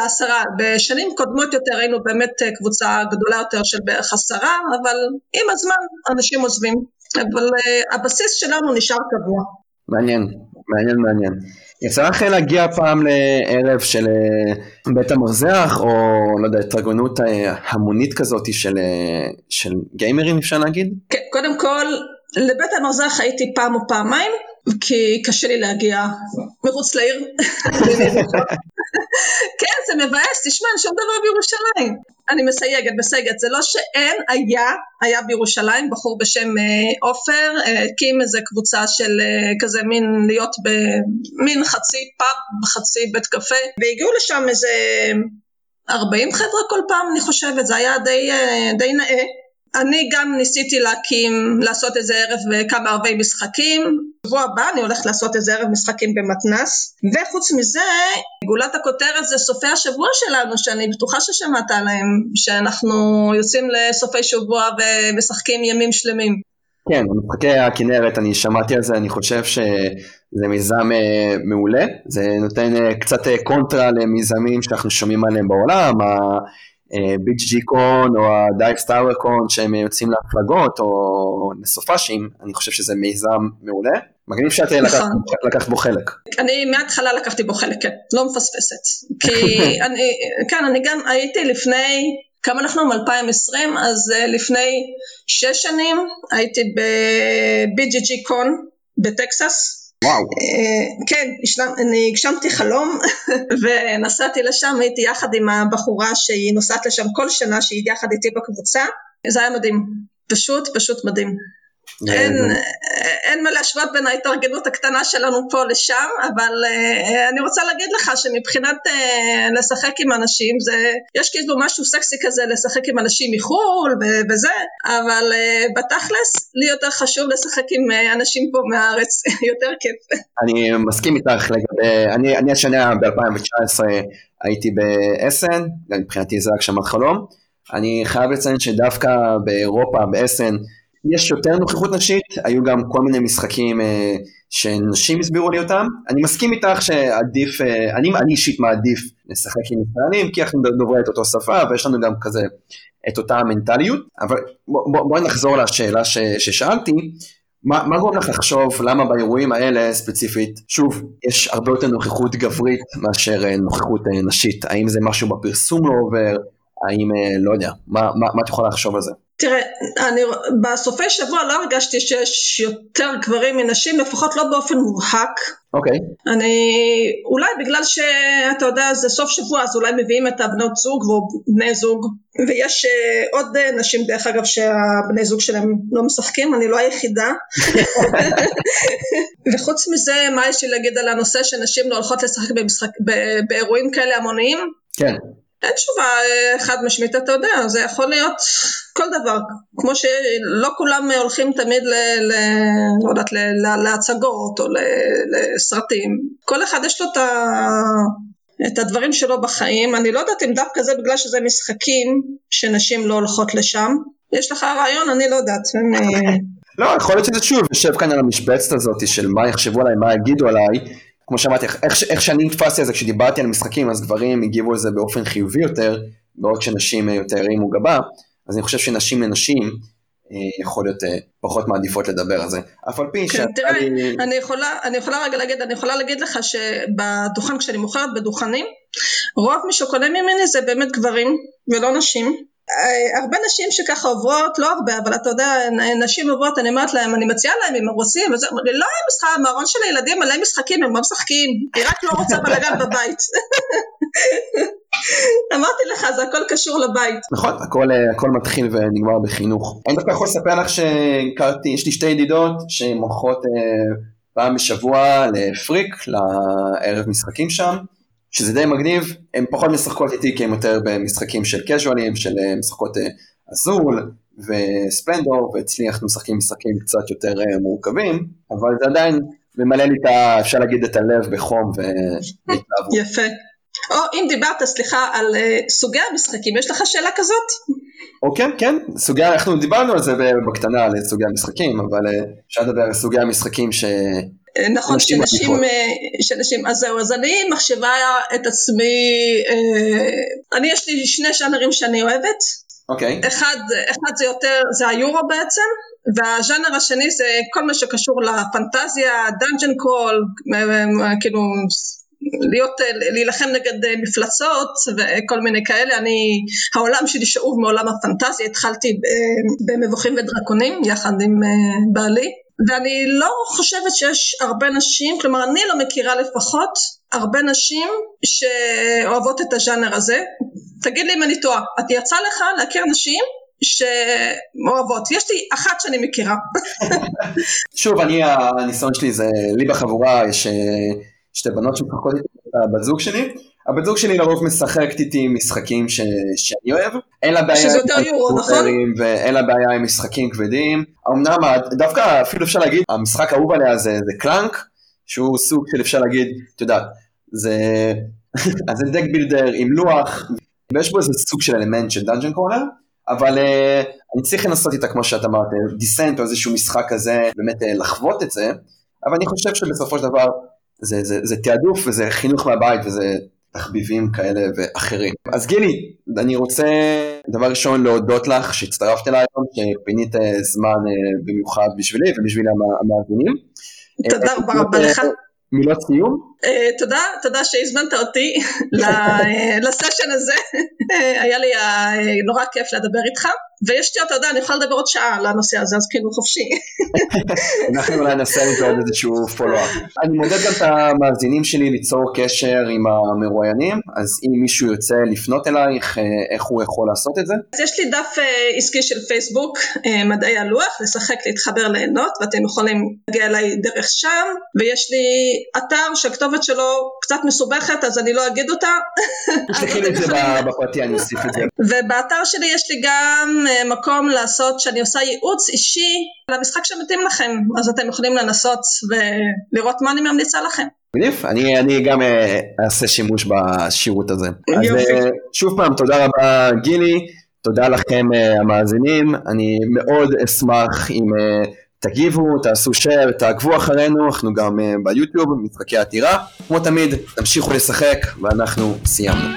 לעשרה. בשנים קודמות יותר היינו באמת קבוצה גדולה יותר של בערך עשרה, אבל עם הזמן אנשים עוזבים. אבל uh, הבסיס שלנו נשאר קבוע. מעניין, מעניין מעניין. יצא לך להגיע פעם לערב של בית המרזח, או לא יודע, התרגנות המונית כזאת של, של גיימרים אפשר להגיד? כן, קודם כל, לבית המרזח הייתי פעם או פעמיים, כי קשה לי להגיע מחוץ לעיר. [laughs] [laughs] כן, זה מבאס, תשמע, אין שום דבר בירושלים. אני מסייגת, מסייגת, זה לא שאין, היה, היה בירושלים בחור בשם אה, עופר, אה, הקים איזה קבוצה של אה, כזה מין להיות במין חצי פאב, חצי בית קפה, והגיעו לשם איזה 40 חבר'ה כל פעם, אני חושבת, זה היה די, די נאה. אני גם ניסיתי להקים, לעשות איזה ערב וכמה ערבי משחקים, בשבוע הבא אני הולכת לעשות איזה ערב משחקים במתנ"ס, וחוץ מזה, גולת הכותרת זה סופי השבוע שלנו, שאני בטוחה ששמעת עליהם, שאנחנו יוצאים לסופי שבוע ומשחקים ימים שלמים. כן, משחקי הכנרת, אני שמעתי על זה, אני חושב שזה מיזם אה, מעולה, זה נותן אה, קצת אה, קונטרה למיזמים שאנחנו שומעים עליהם בעולם, ביץ' ג'י קון או הדייב סטאר קון שהם יוצאים להפלגות או לסופאשים, אני חושב שזה מיזם מעולה. מגניב שאת לקחת, נכון. לקחת בו חלק. אני מההתחלה לקחתי בו חלק, כן, לא מפספסת. כי [laughs] אני, כן, אני גם הייתי לפני, כמה אנחנו מ-2020, אז uh, לפני שש שנים הייתי ב-BGG קון בטקסס, וואו. אה, כן, אני הגשמתי חלום [laughs] ונסעתי לשם, הייתי יחד עם הבחורה שהיא נוסעת לשם כל שנה, שהיא יחד איתי בקבוצה, זה היה מדהים, פשוט פשוט מדהים. אין, אין מה להשוות בין ההתארגנות הקטנה שלנו פה לשם, אבל uh, אני רוצה להגיד לך שמבחינת uh, לשחק עם אנשים, זה, יש כאילו משהו סקסי כזה לשחק עם אנשים מחו"ל וזה, אבל uh, בתכלס, לי יותר חשוב לשחק עם uh, אנשים פה מהארץ, [laughs] יותר כיף. אני מסכים איתך לגבי, אני, אני השנה ב-2019 הייתי באסן, מבחינתי זה הגשמת חלום. אני חייב לציין שדווקא באירופה, באסן, יש יותר נוכחות נשית, היו גם כל מיני משחקים אה, שנשים הסבירו לי אותם. אני מסכים איתך שעדיף, אה, אני, אני אישית מעדיף לשחק עם ישראלים, כי אנחנו דוברי את אותו שפה ויש לנו גם כזה את אותה המנטליות, אבל בואי בוא, בוא נחזור לשאלה ש, ששאלתי. מה, מה גורם לך לחשוב למה באירועים האלה ספציפית, שוב, יש הרבה יותר נוכחות גברית מאשר אה, נוכחות אה, נשית, האם זה משהו בפרסום לא עובר, האם, אה, לא יודע, מה, מה, מה את יכולה לחשוב על זה? תראה, אני, בסופי שבוע לא הרגשתי שיש יותר גברים מנשים, לפחות לא באופן מובהק. אוקיי. Okay. אני, אולי בגלל שאתה יודע, זה סוף שבוע, אז אולי מביאים את הבנות זוג ובני זוג, ויש uh, עוד uh, נשים דרך אגב שהבני זוג שלהם לא משחקים, אני לא היחידה. [laughs] וחוץ מזה, מה יש לי להגיד על הנושא שנשים לא הולכות לשחק במשחק, באירועים כאלה המוניים? כן. אין תשובה אה, חד משמעית, אתה יודע, זה יכול להיות כל דבר, כמו שלא כולם הולכים תמיד ל... ל לא יודעת, ל, ל, להצגות או ל, לסרטים, כל אחד יש לו את, ה, את הדברים שלו בחיים, אני לא יודעת אם דווקא זה בגלל שזה משחקים שנשים לא הולכות לשם, יש לך רעיון? אני לא יודעת. לא, יכול להיות שזה שוב, יושב כאן על המשבצת הזאת של מה יחשבו עליי, מה יגידו עליי, כמו שאמרתי, איך, איך שאני נתפסתי על זה כשדיברתי על משחקים, אז גברים הגיבו על זה באופן חיובי יותר, בעוד שנשים יותר הרימו גבה, אז אני חושב שנשים לנשים אה, יכול להיות אה, פחות מעדיפות לדבר על זה. אף על פי כן, שאתה... תראה, לי... אני, יכולה, אני יכולה רגע להגיד, אני יכולה להגיד לך שבדוכן, כשאני מוכרת בדוכנים, רוב מי שקונה ממני זה באמת גברים ולא נשים. אה, הרבה נשים שככה עוברות, לא הרבה, אבל אתה יודע, נשים עוברות, אני אומרת להם, אני מציעה להם אם הם רוצים, וזה, לא היה משחק, המערון של הילדים מלא משחקים, הם לא משחקים, היא רק לא רוצה בלאגן בבית. [laughs] אמרתי לך, זה הכל קשור לבית. נכון, הכל, אה, הכל מתחיל ונגמר בחינוך. אני דווקא יכול לספר לך שהכרתי, יש לי שתי ידידות שהן הולכות אה, פעם בשבוע לפריק, לערב משחקים שם. שזה די מגניב, הן פחות משחקות איתי כי הן יותר במשחקים של קז'ואלים, של אה, משחקות אה, אזול וספלנדור, ואצלי אנחנו משחקים משחקים קצת יותר אה, מורכבים, אבל זה עדיין ממלא לי את ה... אפשר להגיד את הלב בחום והתלהבות. יפה. או אם דיברת, סליחה, על uh, סוגי המשחקים, יש לך שאלה כזאת? או כן, כן, סוגי, אנחנו דיברנו על זה בקטנה, על סוגי המשחקים, אבל אפשר לדבר על סוגי המשחקים ש... אה, נכון, שנשים, אה, שנשים, אז זהו, אז אני מחשיבה את עצמי, אה, אני יש לי שני ז'אנרים שאני אוהבת, אוקיי. Okay. אחד, אחד זה יותר, זה היורו בעצם, והז'אנר השני זה כל מה שקשור לפנטזיה, dungeon crawl, כאילו להיות, להילחם נגד מפלצות וכל מיני כאלה, אני, העולם שלי שאוב מעולם הפנטזיה, התחלתי במבוכים ודרקונים יחד עם בעלי, ואני לא חושבת שיש הרבה נשים, כלומר אני לא מכירה לפחות הרבה נשים שאוהבות את הז'אנר הזה. תגיד לי אם אני טועה, את יצא לך להכיר נשים שאוהבות. יש לי אחת שאני מכירה. [laughs] שוב, אני, הניסיון שלי זה, לי בחבורה יש אה, שתי בנות שמשחקות איתי, הבת זוג שלי. הבת זוג שלי לרוב משחקת איתי משחקים ש... שאני אוהב. אין לה בעיה שזה יותר יורו, נכון? ואין לה בעיה עם משחקים כבדים. אמנם דווקא אפילו אפשר להגיד, המשחק האהוב עליה זה, זה Clank, שהוא סוג של אפשר להגיד, את יודעת, זה, זה deck builder עם לוח, ויש בו איזה סוג של אלמנט של dungeon crawler. אבל אה, אני צריך לנסות איתה, כמו שאת אמרת, Descent או איזשהו משחק כזה, באמת אה, לחוות את זה, אבל אני חושב שבסופו של דבר זה, זה, זה תעדוף וזה חינוך מהבית וזה תחביבים כאלה ואחרים. אז גילי, אני רוצה דבר ראשון להודות לך שהצטרפת אליי היום, שפינית אה, זמן במיוחד בשבילי ובשביל המאזינים. תודה רבה לך. מילות סיום? Uh, תודה, תודה שהזמנת אותי [laughs] לסשן הזה, היה לי נורא כיף לדבר איתך, ויש לי, אתה יודע, אני יכולה לדבר עוד שעה על הנושא הזה, אז כאילו חופשי. [laughs] אנחנו אולי נעשה לזה עוד איזשהו פולו-אפ. אני מודד גם את המאזינים שלי ליצור קשר עם המרואיינים, אז אם מישהו יוצא לפנות אלייך, אה, איך הוא יכול לעשות את זה? אז יש לי דף עסקי של פייסבוק, מדעי הלוח, לשחק, להתחבר, ליהנות, ואתם יכולים להגיע אליי דרך שם, ויש לי אתר שהכתובת שלו קצת מסובכת, אז אני לא אגיד אותה. [laughs] תשלחי לי את זה בפרטי, אני אוסיף את זה. ובאתר שלי יש לי גם מקום לעשות, שאני עושה ייעוץ אישי למשחק שמתאים לכם, אז אתם יכולים לנסות ולראות מה אני ממליצה לכם. מגניב, אני, אני גם אעשה שימוש בשירות הזה. יופי. אז שוב פעם, תודה רבה גילי, תודה לכם המאזינים, אני מאוד אשמח אם תגיבו, תעשו share, תעקבו אחרינו, אנחנו גם ביוטיוב, משחקי עתירה. כמו תמיד, תמשיכו לשחק, ואנחנו סיימנו.